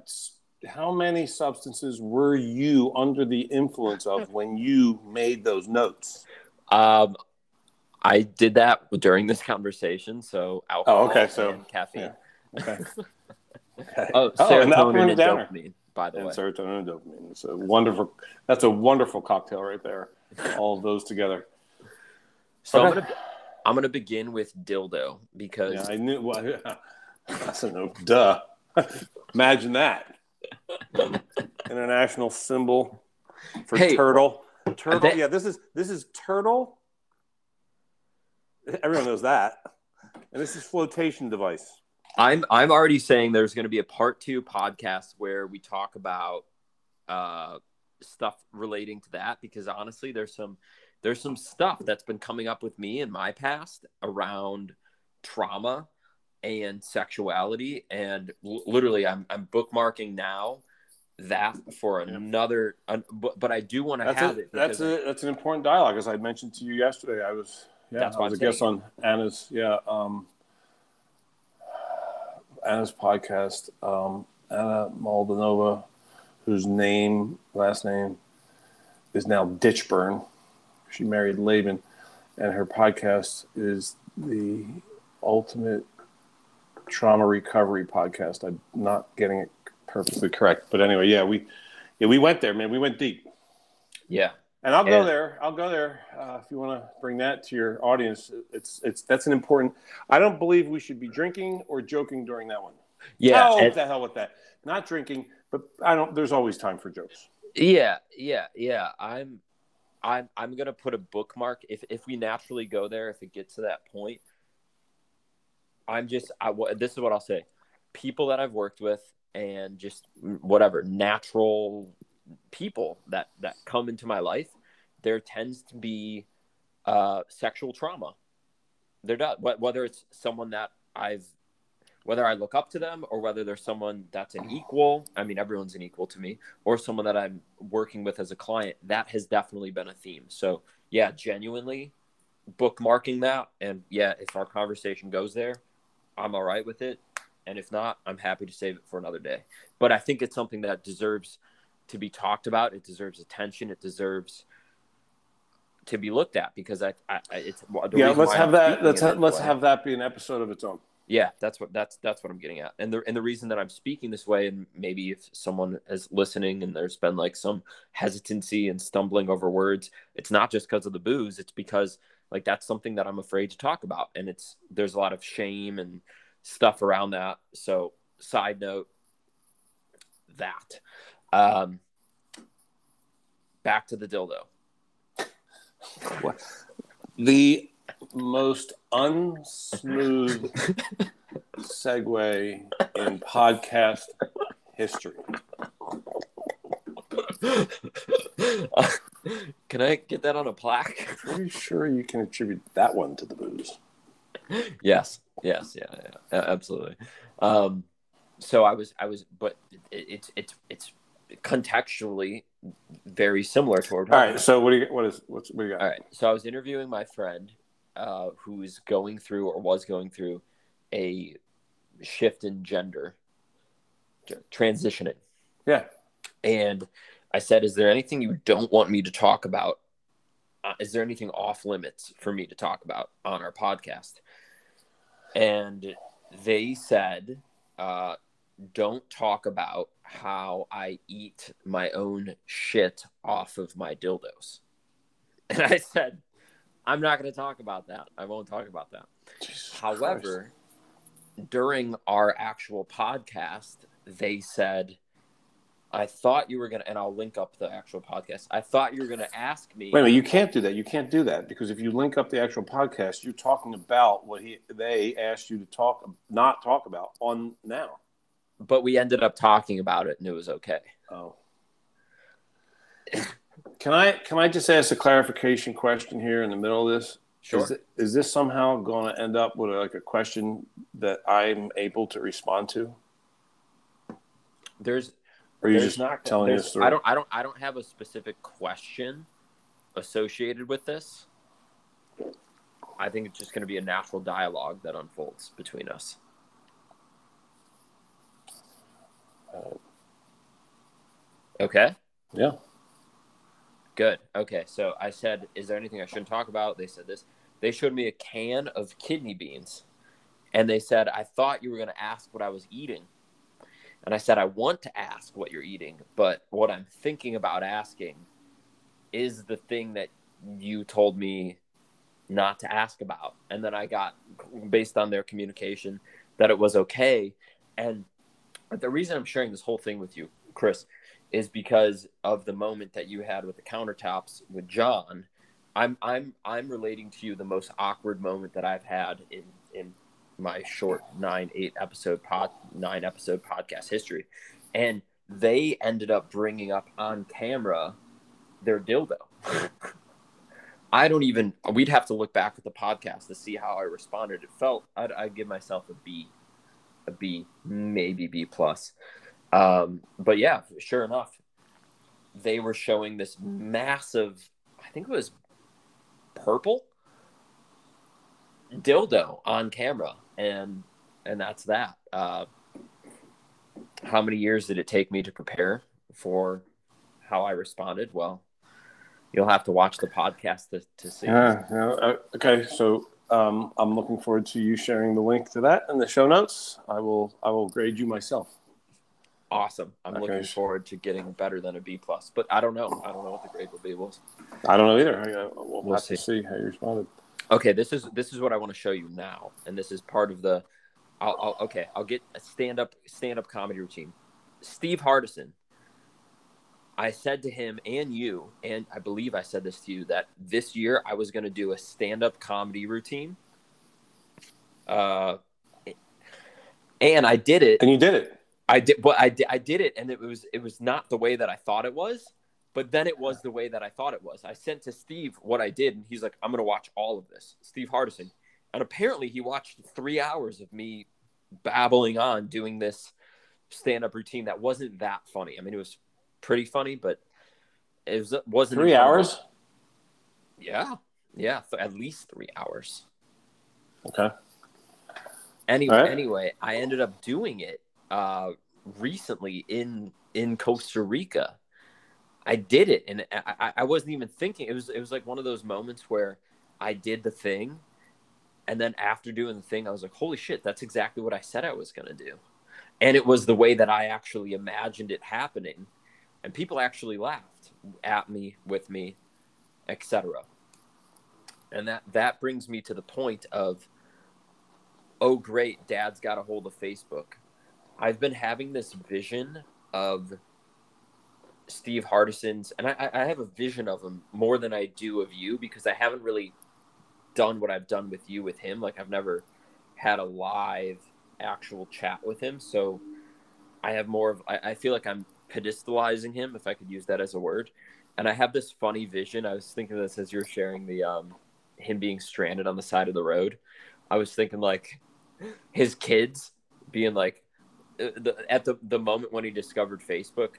How many substances were you under the influence of when you made those notes? Um, I did that during this conversation. So alcohol Oh, okay, so- and caffeine. Okay. Okay. Oh, oh serotonin and and dopamine, by the And way. serotonin and dopamine. It's a wonderful. That's a wonderful cocktail right there. All of those together. So I'm gonna I'm gonna begin with dildo because Yeah, I knew. Well, that's a no. Duh. Imagine that. International symbol for Hey, turtle. Turtle. that- yeah, this is this is turtle Everyone knows that. And this is flotation device. I'm I'm already saying there's going to be a part two podcast where we talk about uh, stuff relating to that because honestly, there's some there's some stuff that's been coming up with me in my past around trauma and sexuality, and l- literally, I'm I'm bookmarking now that for another. Un- but, but I do want to have a, it. that's a, that's an important dialogue, as I mentioned to you yesterday. I was yeah, That's I was a guest on Anna's yeah um, Anna's podcast. Um, Anna Maldonova, whose name last name is now Ditchburn. She married Laban, and her podcast is the ultimate trauma recovery podcast. I'm not getting it perfectly correct, but anyway, yeah, we yeah we went there, man. We went deep. yeah, And I'll go And- there. I'll go there uh, if you want to bring that to your audience. It's it's that's an important. I don't believe we should be drinking or joking during that one. yeah, oh, and- the hell with that. Not drinking, but I don't. There's always time for jokes. Yeah, yeah, yeah. I'm I'm I'm gonna put a bookmark if if we naturally go there, if it gets to that point. I'm just I this is what I'll say. People that I've worked with and just whatever natural people that that come into my life, there tends to be uh sexual trauma. There does wh- whether it's someone that I've whether I look up to them or whether there's someone that's an equal. I mean, everyone's an equal to me, or someone that I'm working with as a client. That has definitely been a theme. So, yeah, genuinely bookmarking that. And yeah, if our conversation goes there, I'm all right with it. And if not, I'm happy to save it for another day. But I think it's something that deserves to be talked about. It deserves attention. It deserves to be looked at because I, I it's yeah, let's have I'm that. Let's ha- let's way- have that be an episode of its own. yeah, that's what that's that's what I'm getting at. And the and the reason that I'm speaking this way, and maybe if someone is listening and there's been like some hesitancy and stumbling over words, it's not just because of the booze. It's because like that's something that I'm afraid to talk about, and it's there's a lot of shame and stuff around that. So, side note, that. Um, back to the dildo. What? The most unsmooth segue in podcast history. Can I get that on a plaque? Pretty sure you can attribute that one to the booze. yes yes yeah, yeah, yeah, absolutely um so i was i was but it, it's it's it's contextually very similar to what we're All right. So what do you what is what's what do you got? all right so i was interviewing my friend uh who's going through or was going through a shift in gender transitioning Yeah. and I said, "Is there anything you don't want me to talk about? Uh, is there anything off limits for me to talk about on our podcast?" And they said, uh, "Don't talk about how I eat my own shit off of my dildos." And I said, "I'm not going to talk about that. I won't talk about that." Jesus However, during our actual podcast, they said, I thought you were going to, and I'll link up the actual podcast. I thought you were going to ask me. Wait a minute, you can't do that. You can't do that because if you link up the actual podcast, you're talking about what he they asked you to talk not talk about on now. But we ended up talking about it and it was okay. Oh. Can I can I just ask a clarification question here in the middle of this? Sure. Is, it, is this somehow going to end up with like a question that I'm able to respond to, There's, or are you just not, telling us? I don't, I don't, I don't have a specific question associated with this. I think it's just going to be a natural dialogue that unfolds between us. Um, okay. Yeah. Good. Okay. So I said, is there anything I shouldn't talk about? They said this. They showed me a can of kidney beans and they said, I thought you were going to ask what I was eating. And I said, I want to ask what you're eating, but what I'm thinking about asking is the thing that you told me not to ask about. And then I got, based on their communication, that it was okay. And the reason I'm sharing this whole thing with you, Chris, is because of the moment that you had with the countertops with John, I'm I'm I'm relating to you the most awkward moment that I've had in in my short nine eight episode pod nine episode podcast history, and they ended up bringing up on camera their dildo. I don't even. We'd have to look back at the podcast to see how I responded. It felt I'd, I'd give myself a B, a B, maybe B plus. Um, but yeah, sure enough, they were showing this massive. I think it was purple dildo on camera, and and that's that. Uh, how many years did it take me to prepare for how I responded? Well, you'll have to watch the podcast to, to see. Yeah, yeah, uh, okay, so um, I'm looking forward to you sharing the link to that in the show notes. I will I will grade you myself. Awesome. I'm Okay. looking forward to getting better than a B plus, but I don't know. I don't know what the grade will be. We'll I don't know either. Uh, we'll, We'll to see how you responded. Okay, this is this is what I want to show you now, and this is part of the. I'll, I'll okay. I'll get a stand up stand up comedy routine. Steve Hardison. I said to him and you, and I believe I said this to you that this year I was going to do a stand up comedy routine. Uh, and I did it. And you did it. I did, but I did, I did it, and it was it was not the way that I thought it was, but then it was the way that I thought it was. I sent to Steve what I did, and he's like, "I'm gonna watch all of this." Steve Hardison, and apparently he watched three hours of me babbling on doing this stand up routine that wasn't that funny. I mean, it was pretty funny, but it was wasn't Three hours. Yeah, yeah, at least three hours. Okay. Anyway, right. Anyway, I ended up doing it uh, recently in in Costa Rica. I did it, and I, I- I wasn't even thinking. It was it was like one of those moments where I did the thing, and then after doing the thing, I was like, "Holy shit, that's exactly what I said I was gonna do," and it was the way that I actually imagined it happening, and people actually laughed at me, with me, etc. And that that brings me to the point of oh great dad's got a hold of facebook. I've been having this vision of steve hardison's and I, I have a vision of him more than i do of you because i haven't really done what i've done with you with him. Like i've never had a live actual chat with him. So i have more of i, I feel like i'm pedestalizing him if i could use that as a word. And i have this funny vision. I was thinking this as you're sharing the um him being stranded on the side of the road. I was thinking like his kids being like uh, the, at the, the moment when he discovered facebook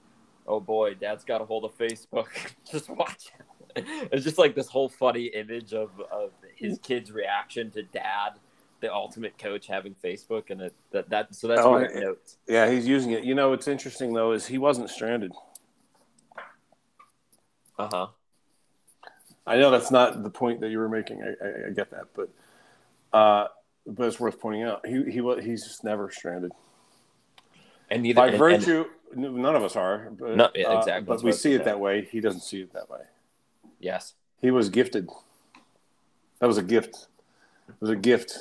oh boy dad's got a hold of facebook. Just watch it. it's just like this whole funny image of, of his kids reaction to dad the ultimate coach having facebook and it, that, that so that's Oh, my yeah. notes Yeah, he's using it. You know, what's interesting though is he wasn't stranded. uh-huh I know that's not the point that you were making. I, I, I get that, but uh, but it's worth pointing out. He he he's just never stranded. and neither By and- virtue, n none of us are. But, No, yeah, uh, exactly. but we see it that way. He doesn't see it that way. yes He was gifted. That was a gift. It was a gift.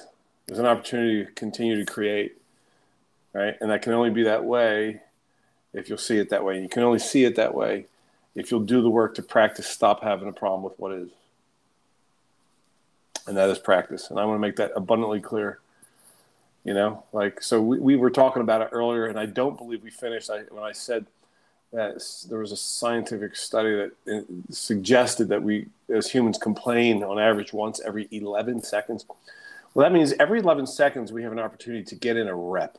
Was an opportunity to continue to create, right? And that can only be that way if you'll see it that way. You can only see it that way if you'll do the work to practice stop having a problem with what is. And that is practice. And I want to make that abundantly clear. You know, like, so we, we were talking about it earlier, and I don't believe we finished I, when I said that there was a scientific study that uh, suggested that we as humans complain on average once every 11 seconds. Well, that means every 11 seconds we have an opportunity to get in a rep.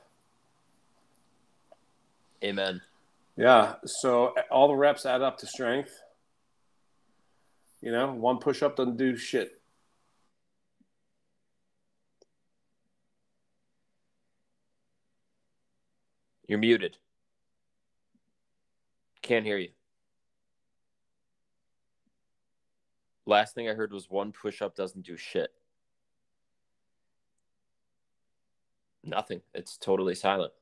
amen Yeah. So uh, all the reps add up to strength. You know, one push up doesn't do shit. you're muted can't hear you last thing i heard was one push-up doesn't do shit nothing. It's totally silent.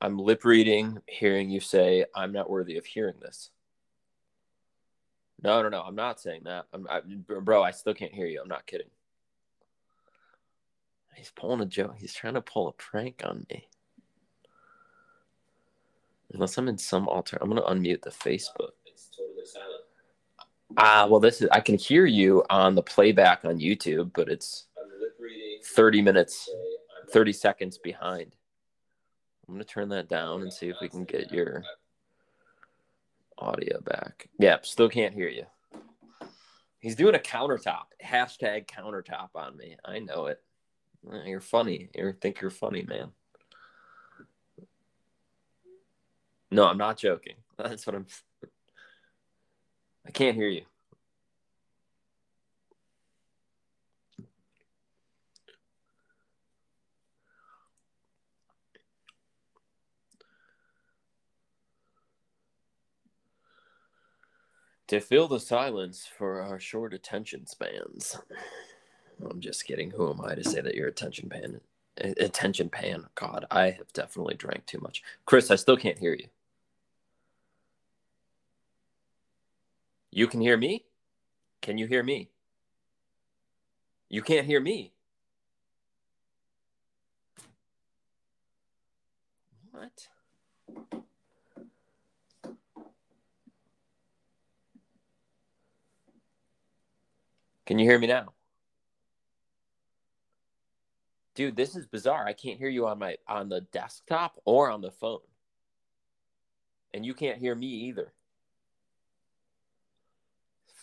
I'm lip reading hearing you say i'm not worthy of hearing this. No no no. I'm not saying that. I'm, I, bro i still can't hear you. I'm not kidding. He's pulling a joke. He's trying to pull a prank on me. Unless I'm in some alter, I'm gonna unmute the Facebook. It's totally silent. Ah, well, this is. I can hear you on the playback on YouTube, but it's 30 minutes, 30 seconds behind. I'm gonna turn that down and see if we can get your audio back. Yep, still can't hear you. He's doing a countertop. Hashtag countertop on me. I know it. You're funny. You think you're funny, man. No, I'm not joking. That's what I'm. I can't hear you. To fill the silence for our short attention spans. I'm just kidding. Who am I to say that you're attention pan? Attention pan. God, I have definitely drank too much. Chris, I still can't hear you. You can hear me? Can you hear me? You can't hear me. What? Can you hear me now? Dude, this is bizarre. I can't hear you on my on the desktop or on the phone. And you can't hear me either.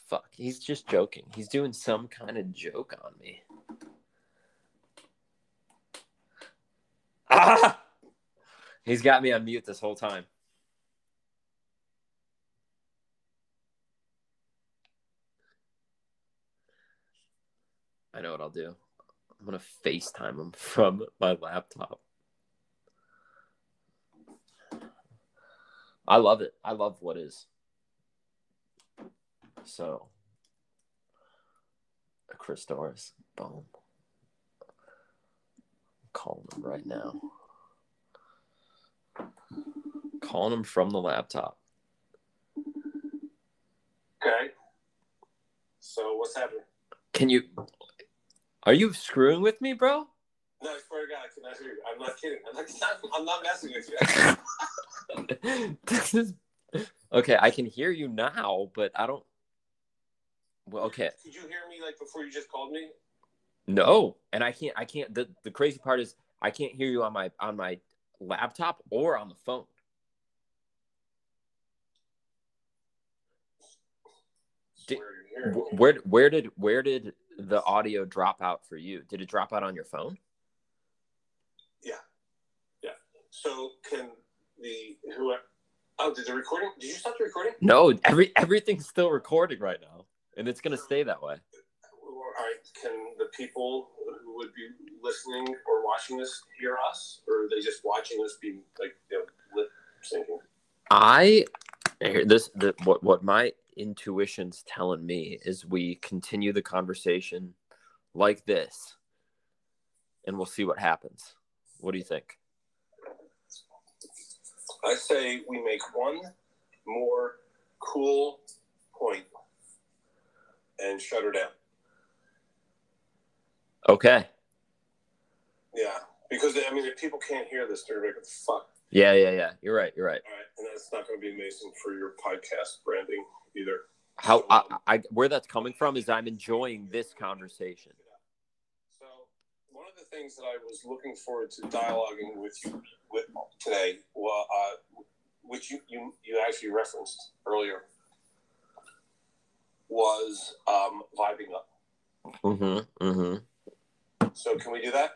Fuck, he's just joking. He's doing some kind of joke on me. Ah! He's got me on mute this whole time. I know what I'll do. I'm gonna FaceTime him from my laptop. I love it. I love what is. So, Chris Dorris, boom. I'm calling him right now. Calling him from the laptop. Okay. So what's happening? Can you? Are you screwing with me, bro? No, I swear to God, I cannot hear you. I'm not kidding. I'm not. I'm not messing with you. this is okay. I can hear you now, but I don't. Well, okay. Could you hear me like before you just called me? No, and I can't. I can't. The the crazy part is I can't hear you on my on my laptop or on the phone. Did, where where did where did the audio drop out for you? Did it drop out on your phone? Yeah, yeah. So can the who? Oh, did the recording? Did you stop the recording? No, every everything's still recording right now and it's going to stay that way. All right. Can the people who would be listening or watching this hear us, or are they just watching us be like you know, lip syncing? I this the what what my intuition's telling me is we continue the conversation like this, and we'll see what happens. What do you think? I say we make one more cool point and shut her down. Okay. Yeah, because I mean, if people can't hear this, they're like, "Fuck." Yeah, yeah, yeah. You're right. You're right. All right, and that's not going to be amazing for your podcast branding either. How so, I, I where that's coming from is I'm enjoying this conversation. So one of the things that I was looking forward to dialoguing with you with today, well, uh, which you, you you actually referenced earlier, was um, vibing up. Mm-hmm. Mm-hmm. So can we do that?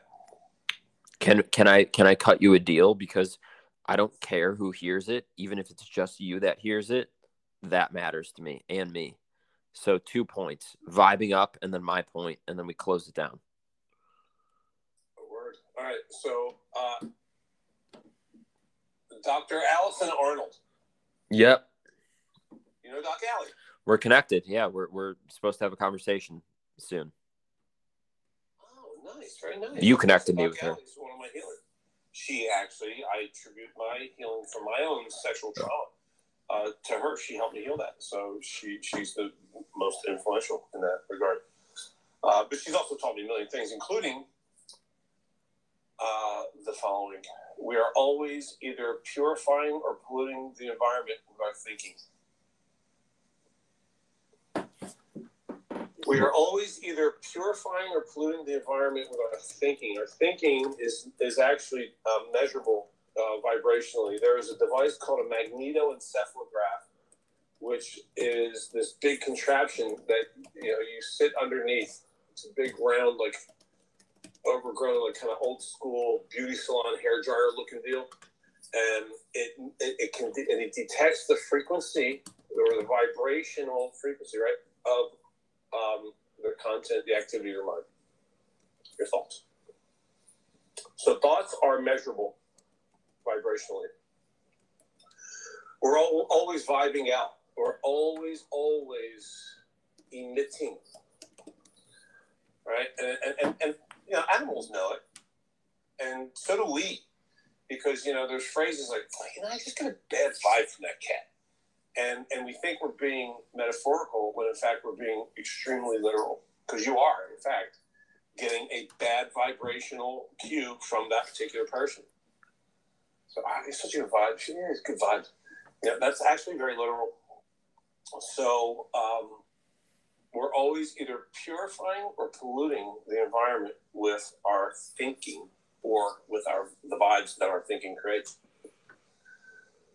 Can can I can I cut you a deal because I don't care who hears it, even if it's just you that hears it. That matters to me and me. So two points, vibing up, and then my point, and then we close it down. Word. All right. So, uh, Dr. Alison Arnold. Yep. You know Doc Ali. We're connected. Yeah, we're we're supposed to have a conversation soon. Oh, nice, very nice. You connected me with her. One of my. She actually, I attribute my healing from my own sexual trauma uh, to her. She helped me heal that, so she she's the most influential in that regard. Uh, but she's also taught me a million things, including uh, the following: we are always either purifying or polluting the environment with our thinking. We are always either purifying or polluting the environment with our thinking. Our thinking is, is actually uh, measurable uh, vibrationally. There is a device called a magnetoencephalograph, which is this big contraption that you know you sit underneath. It's a big round, like overgrown, like kind of old school beauty salon hair dryer looking deal, and it, it, it can and it detects the frequency or the vibrational frequency, right, of um, the content, the activity of your mind, your thoughts. So thoughts are measurable vibrationally. We're all, always vibing out. We're always, always emitting. Right? And, and, and, and you know, animals know it. And so do we. Because, you know, there's phrases like, you know, I just got a bad vibe from that cat. And, and we think we're being metaphorical when in fact we're being extremely literal. Because you are, in fact, getting a bad vibrational cue from that particular person. So ah, it's such a good vibe. Yeah, it's good vibes. Yeah, that's actually very literal. So um, we're always either purifying or polluting the environment with our thinking or with our the vibes that our thinking creates.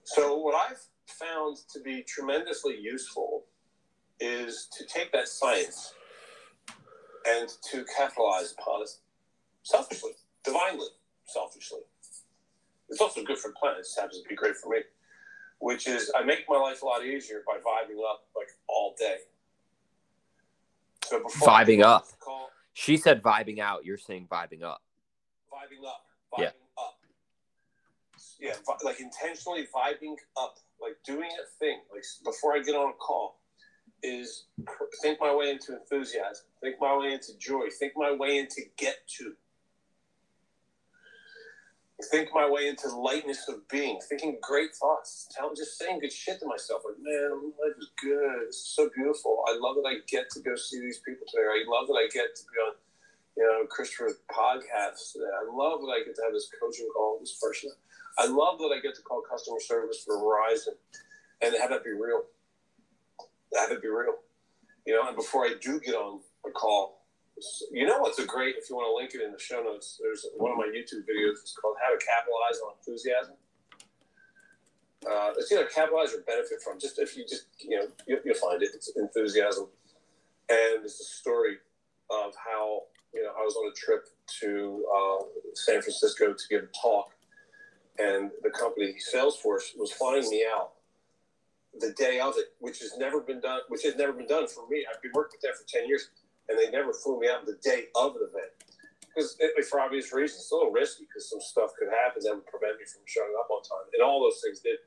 So what I've found to be tremendously useful is to take that science and to capitalize upon it selfishly, divinely, selfishly. It's also good for the planet. It happens to be great for me, which is I make my life a lot easier by vibing up like all day. So vibing up. Call, she said vibing out. You're saying vibing up. Vibing up. Vibing yeah. Yeah, like intentionally vibing up, like doing a thing. Like before I get on a call, is think my way into enthusiasm, think my way into joy, think my way into get to think my way into lightness of being, thinking great thoughts, tell, just saying good shit to myself. Like, man, life is good. It's so beautiful. I love that I get to go see these people today. I love that I get to be on, you know, Christopher's podcast today. I love that I get to have this coaching call with this person. I love that I get to call customer service for Verizon and have that be real. Have it be real. You know, and before I do get on a call, you know what's a great, if you want to link it in the show notes, there's one of my YouTube videos. It's called How to Capitalize on Enthusiasm. Uh, it's either capitalize or benefit from. Just if you just, you know, you, will find it. It's enthusiasm. And it's a story of how, you know, I was on a trip to uh, San Francisco to give a talk. And the company Salesforce was flying me out the day of it, which has never been done, which has never been done for me. I've been working with them for 10 years and they never flew me out the day of the event. Because for obvious reasons it's a little risky because some stuff could happen that would prevent me from showing up on time and all those things did.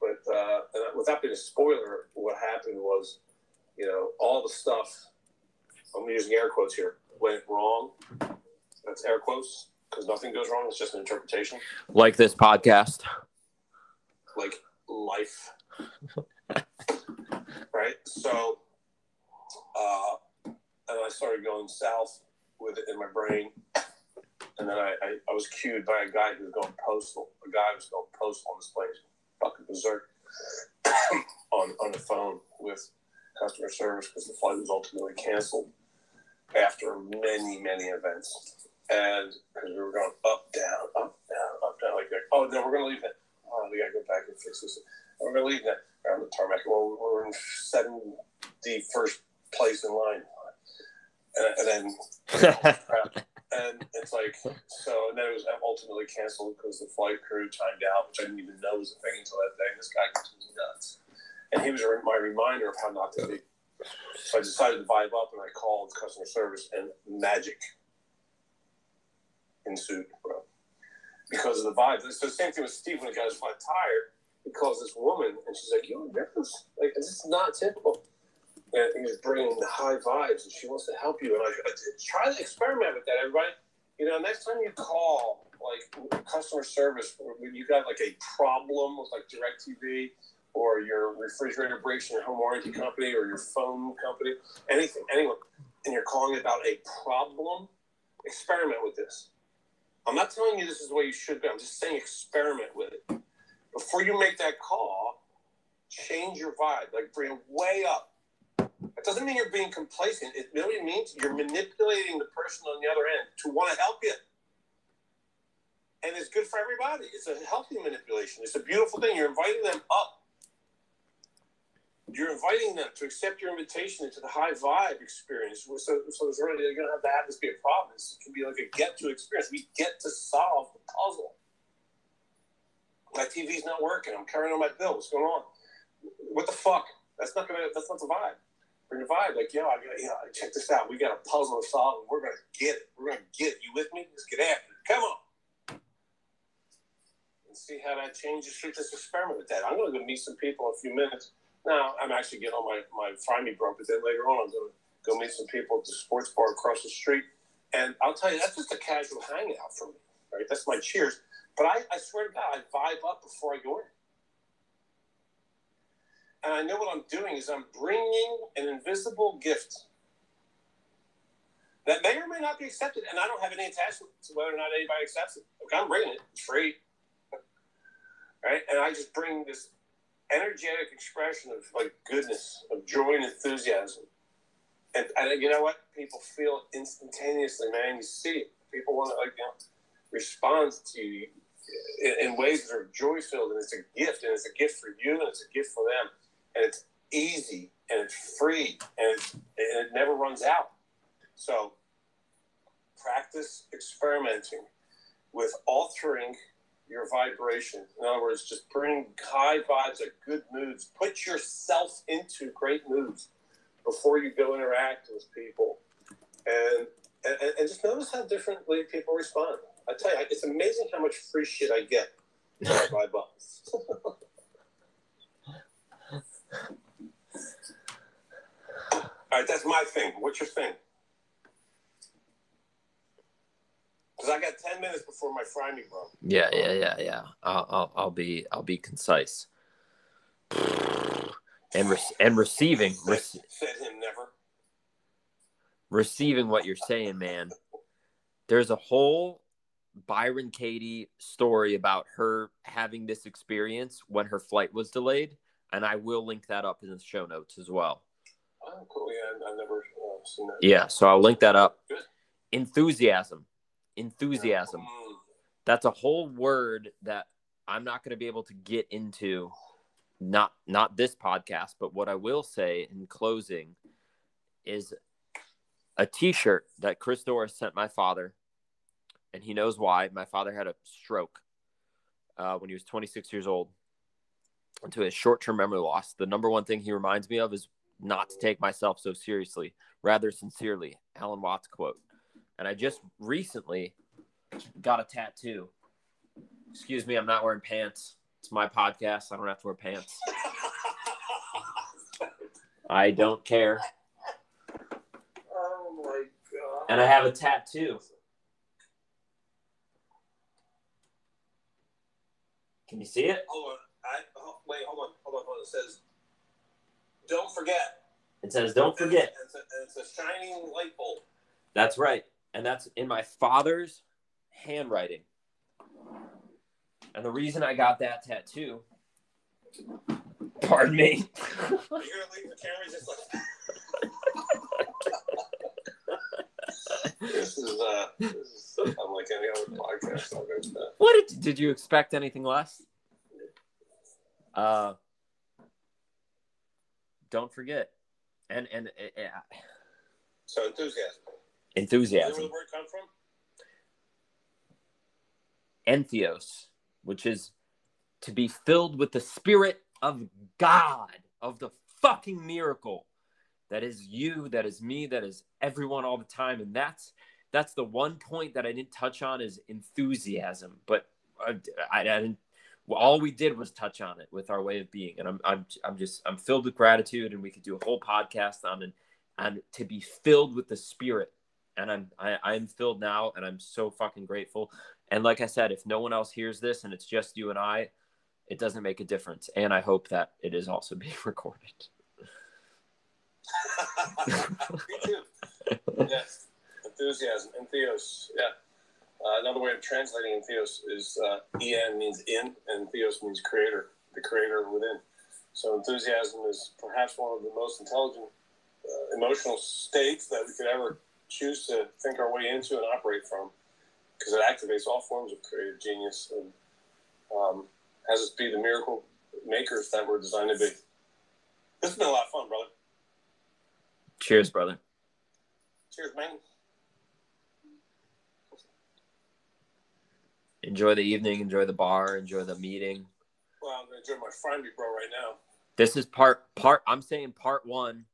But uh, without being a spoiler what happened was you know all the stuff i'm using air quotes here went wrong. That's air quotes because nothing goes wrong it's just an interpretation like this podcast like life right so uh, and I started going south with it in my brain. And then I, I, I was cued by a guy who was going postal. A guy was going postal on this place, fucking berserk, on on the phone with customer service because the flight was ultimately canceled after many many events. And because we were going up down up down up down like that. Oh no, we're gonna leave that. Oh, we gotta go back and fix this. we're gonna leave that around the tarmac. Well, we're in seventy first place in line and, then and it's like so and then it was ultimately canceled because the flight crew timed out which i didn't even know was a thing until that day this guy was nuts and he was my reminder of how not to be so i decided to vibe up and i called customer service and magic ensued bro because of the vibe so the same thing with steve when he got his flat tire he calls this woman and she's like you're nervous like this is not typical and he's bringing the high vibes, and she wants to help you. And I, I try to experiment with that, everybody. You know, next time you call like customer service, when you got like a problem with like Directv or your refrigerator breaks in your home warranty company or your phone company, anything, anyone, and you're calling about a problem, experiment with this. I'm not telling you this is the way you should be. I'm just saying experiment with it. Before you make that call, change your vibe. Like bring it way up. It doesn't mean you're being complacent. It really means you're manipulating the person on the other end to want to help you. And it's good for everybody. It's a healthy manipulation. It's a beautiful thing. You're inviting them up you're inviting them to accept your invitation into the high vibe experience. So, so there's really you're gonna have to have this be a problem. This can be like a get to experience. We get to solve the puzzle. My TV's not working. I'm carrying on my bill. What's going on? What the fuck? That's not gonna. That's not the vibe. Bring the vibe. Like, yo, I got, yeah, check this out. We got a puzzle to solve, and we're gonna get it. We're gonna get it. You with me? Let's get after it. Come on. See how that changes. Just experiment with that. I'm gonna go meet some people in a few minutes now I'm actually getting on my my find me but then later on I'm going to go meet some people at the sports bar across the street, and I'll tell you that's just a casual hangout for me. Right, that's my cheers. But I, I swear to God, I vibe up before I go in. And I know what I'm doing is I'm bringing an invisible gift that may or may not be accepted, and I don't have any attachment to whether or not anybody accepts it. Okay, I'm bringing it, it's free, right? And I just bring this energetic expression of like goodness, of joy and enthusiasm. And, and you know what? People feel it instantaneously, man. You see it. People want to like you know, respond to you in, in ways that are joy filled, and it's a gift, and it's a gift for you, and it's a gift for them, and it's easy, and it's free, and, it's, and it never runs out. So practice experimenting with altering your vibration. In other words, just bring high vibes, like good moods. Put yourself into great moods before you go interact with people, and and, and just notice how differently people respond. I tell you, it's amazing how much free shit I get by bus. All right, that's my thing. What's your thing? Because I got ten minutes before my Friday, bro. Yeah, yeah, yeah, yeah. I'll, I'll, I'll be, I'll be concise. And re- and receiving, said, said him never. Receiving what you're saying, man. There's a whole Byron Katie story about her having this experience when her flight was delayed, and I will link that up in the show notes as well. Oh, cool. Yeah, I've never uh, seen that. Yeah, so I'll link that up. Good. Enthusiasm enthusiasm. That's a whole word that I'm not going to be able to get into not not this podcast, but what I will say in closing is a t-shirt that Chris Dorris sent my father and he knows why. My father had a stroke uh, when he was 26 years old into a short-term memory loss. The number one thing he reminds me of is not to take myself so seriously, rather sincerely. Alan Watts quote. And I just recently got a tattoo. Excuse me, I'm not wearing pants. It's my podcast. I don't have to wear pants. I don't care. Oh my god. And I have a tattoo. Can you see it? Hold on. I, oh, wait, hold on. Hold on. Hold on. It says, don't forget. It says, don't forget. It's a, it's a shining light bulb. That's right and that's in my father's handwriting. And the reason I got that tattoo, pardon me. You're gonna leave the camera just like. this is uh, this is unlike any other podcast What did did you expect anything less? Uh, don't forget, and and uh, so enthusiasm. Enthusiasm. Where the word come from? Entheos, which is to be filled with the spirit of God, of the fucking miracle that is you, that is me, that is everyone all the time. And that's that's the one point that I didn't touch on is enthusiasm. But I, I, I didn't. Well, all we did was touch on it with our way of being, and I'm I'm I'm just I'm filled with gratitude, and we could do a whole podcast on and and to be filled with the spirit and I'm I, I'm filled now, and I'm so fucking grateful. And like I said, if no one else hears this and it's just you and I, it doesn't make a difference. And I hope that it is also being recorded. Me too. yes, enthusiasm, entheos. Yeah. Uh, another way of translating entheos is uh, En means in, and Theos means creator, the creator within. So enthusiasm is perhaps one of the most intelligent uh, emotional states that we could ever choose to think our way into and operate from, because it activates all forms of creative genius and um, has us be the miracle makers that we're designed to be. This has been a lot of fun, brother. Cheers, brother. Cheers, man. Enjoy the evening, enjoy the bar, enjoy the meeting. Well, I'm gonna enjoy my Friday bro right now. This is part part I'm saying part 1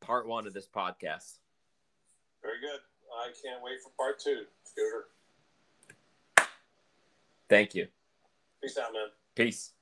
part 1 of this podcast. Very good. I can't wait for part 2, Scooter. Thank you. Peace out, man. Peace.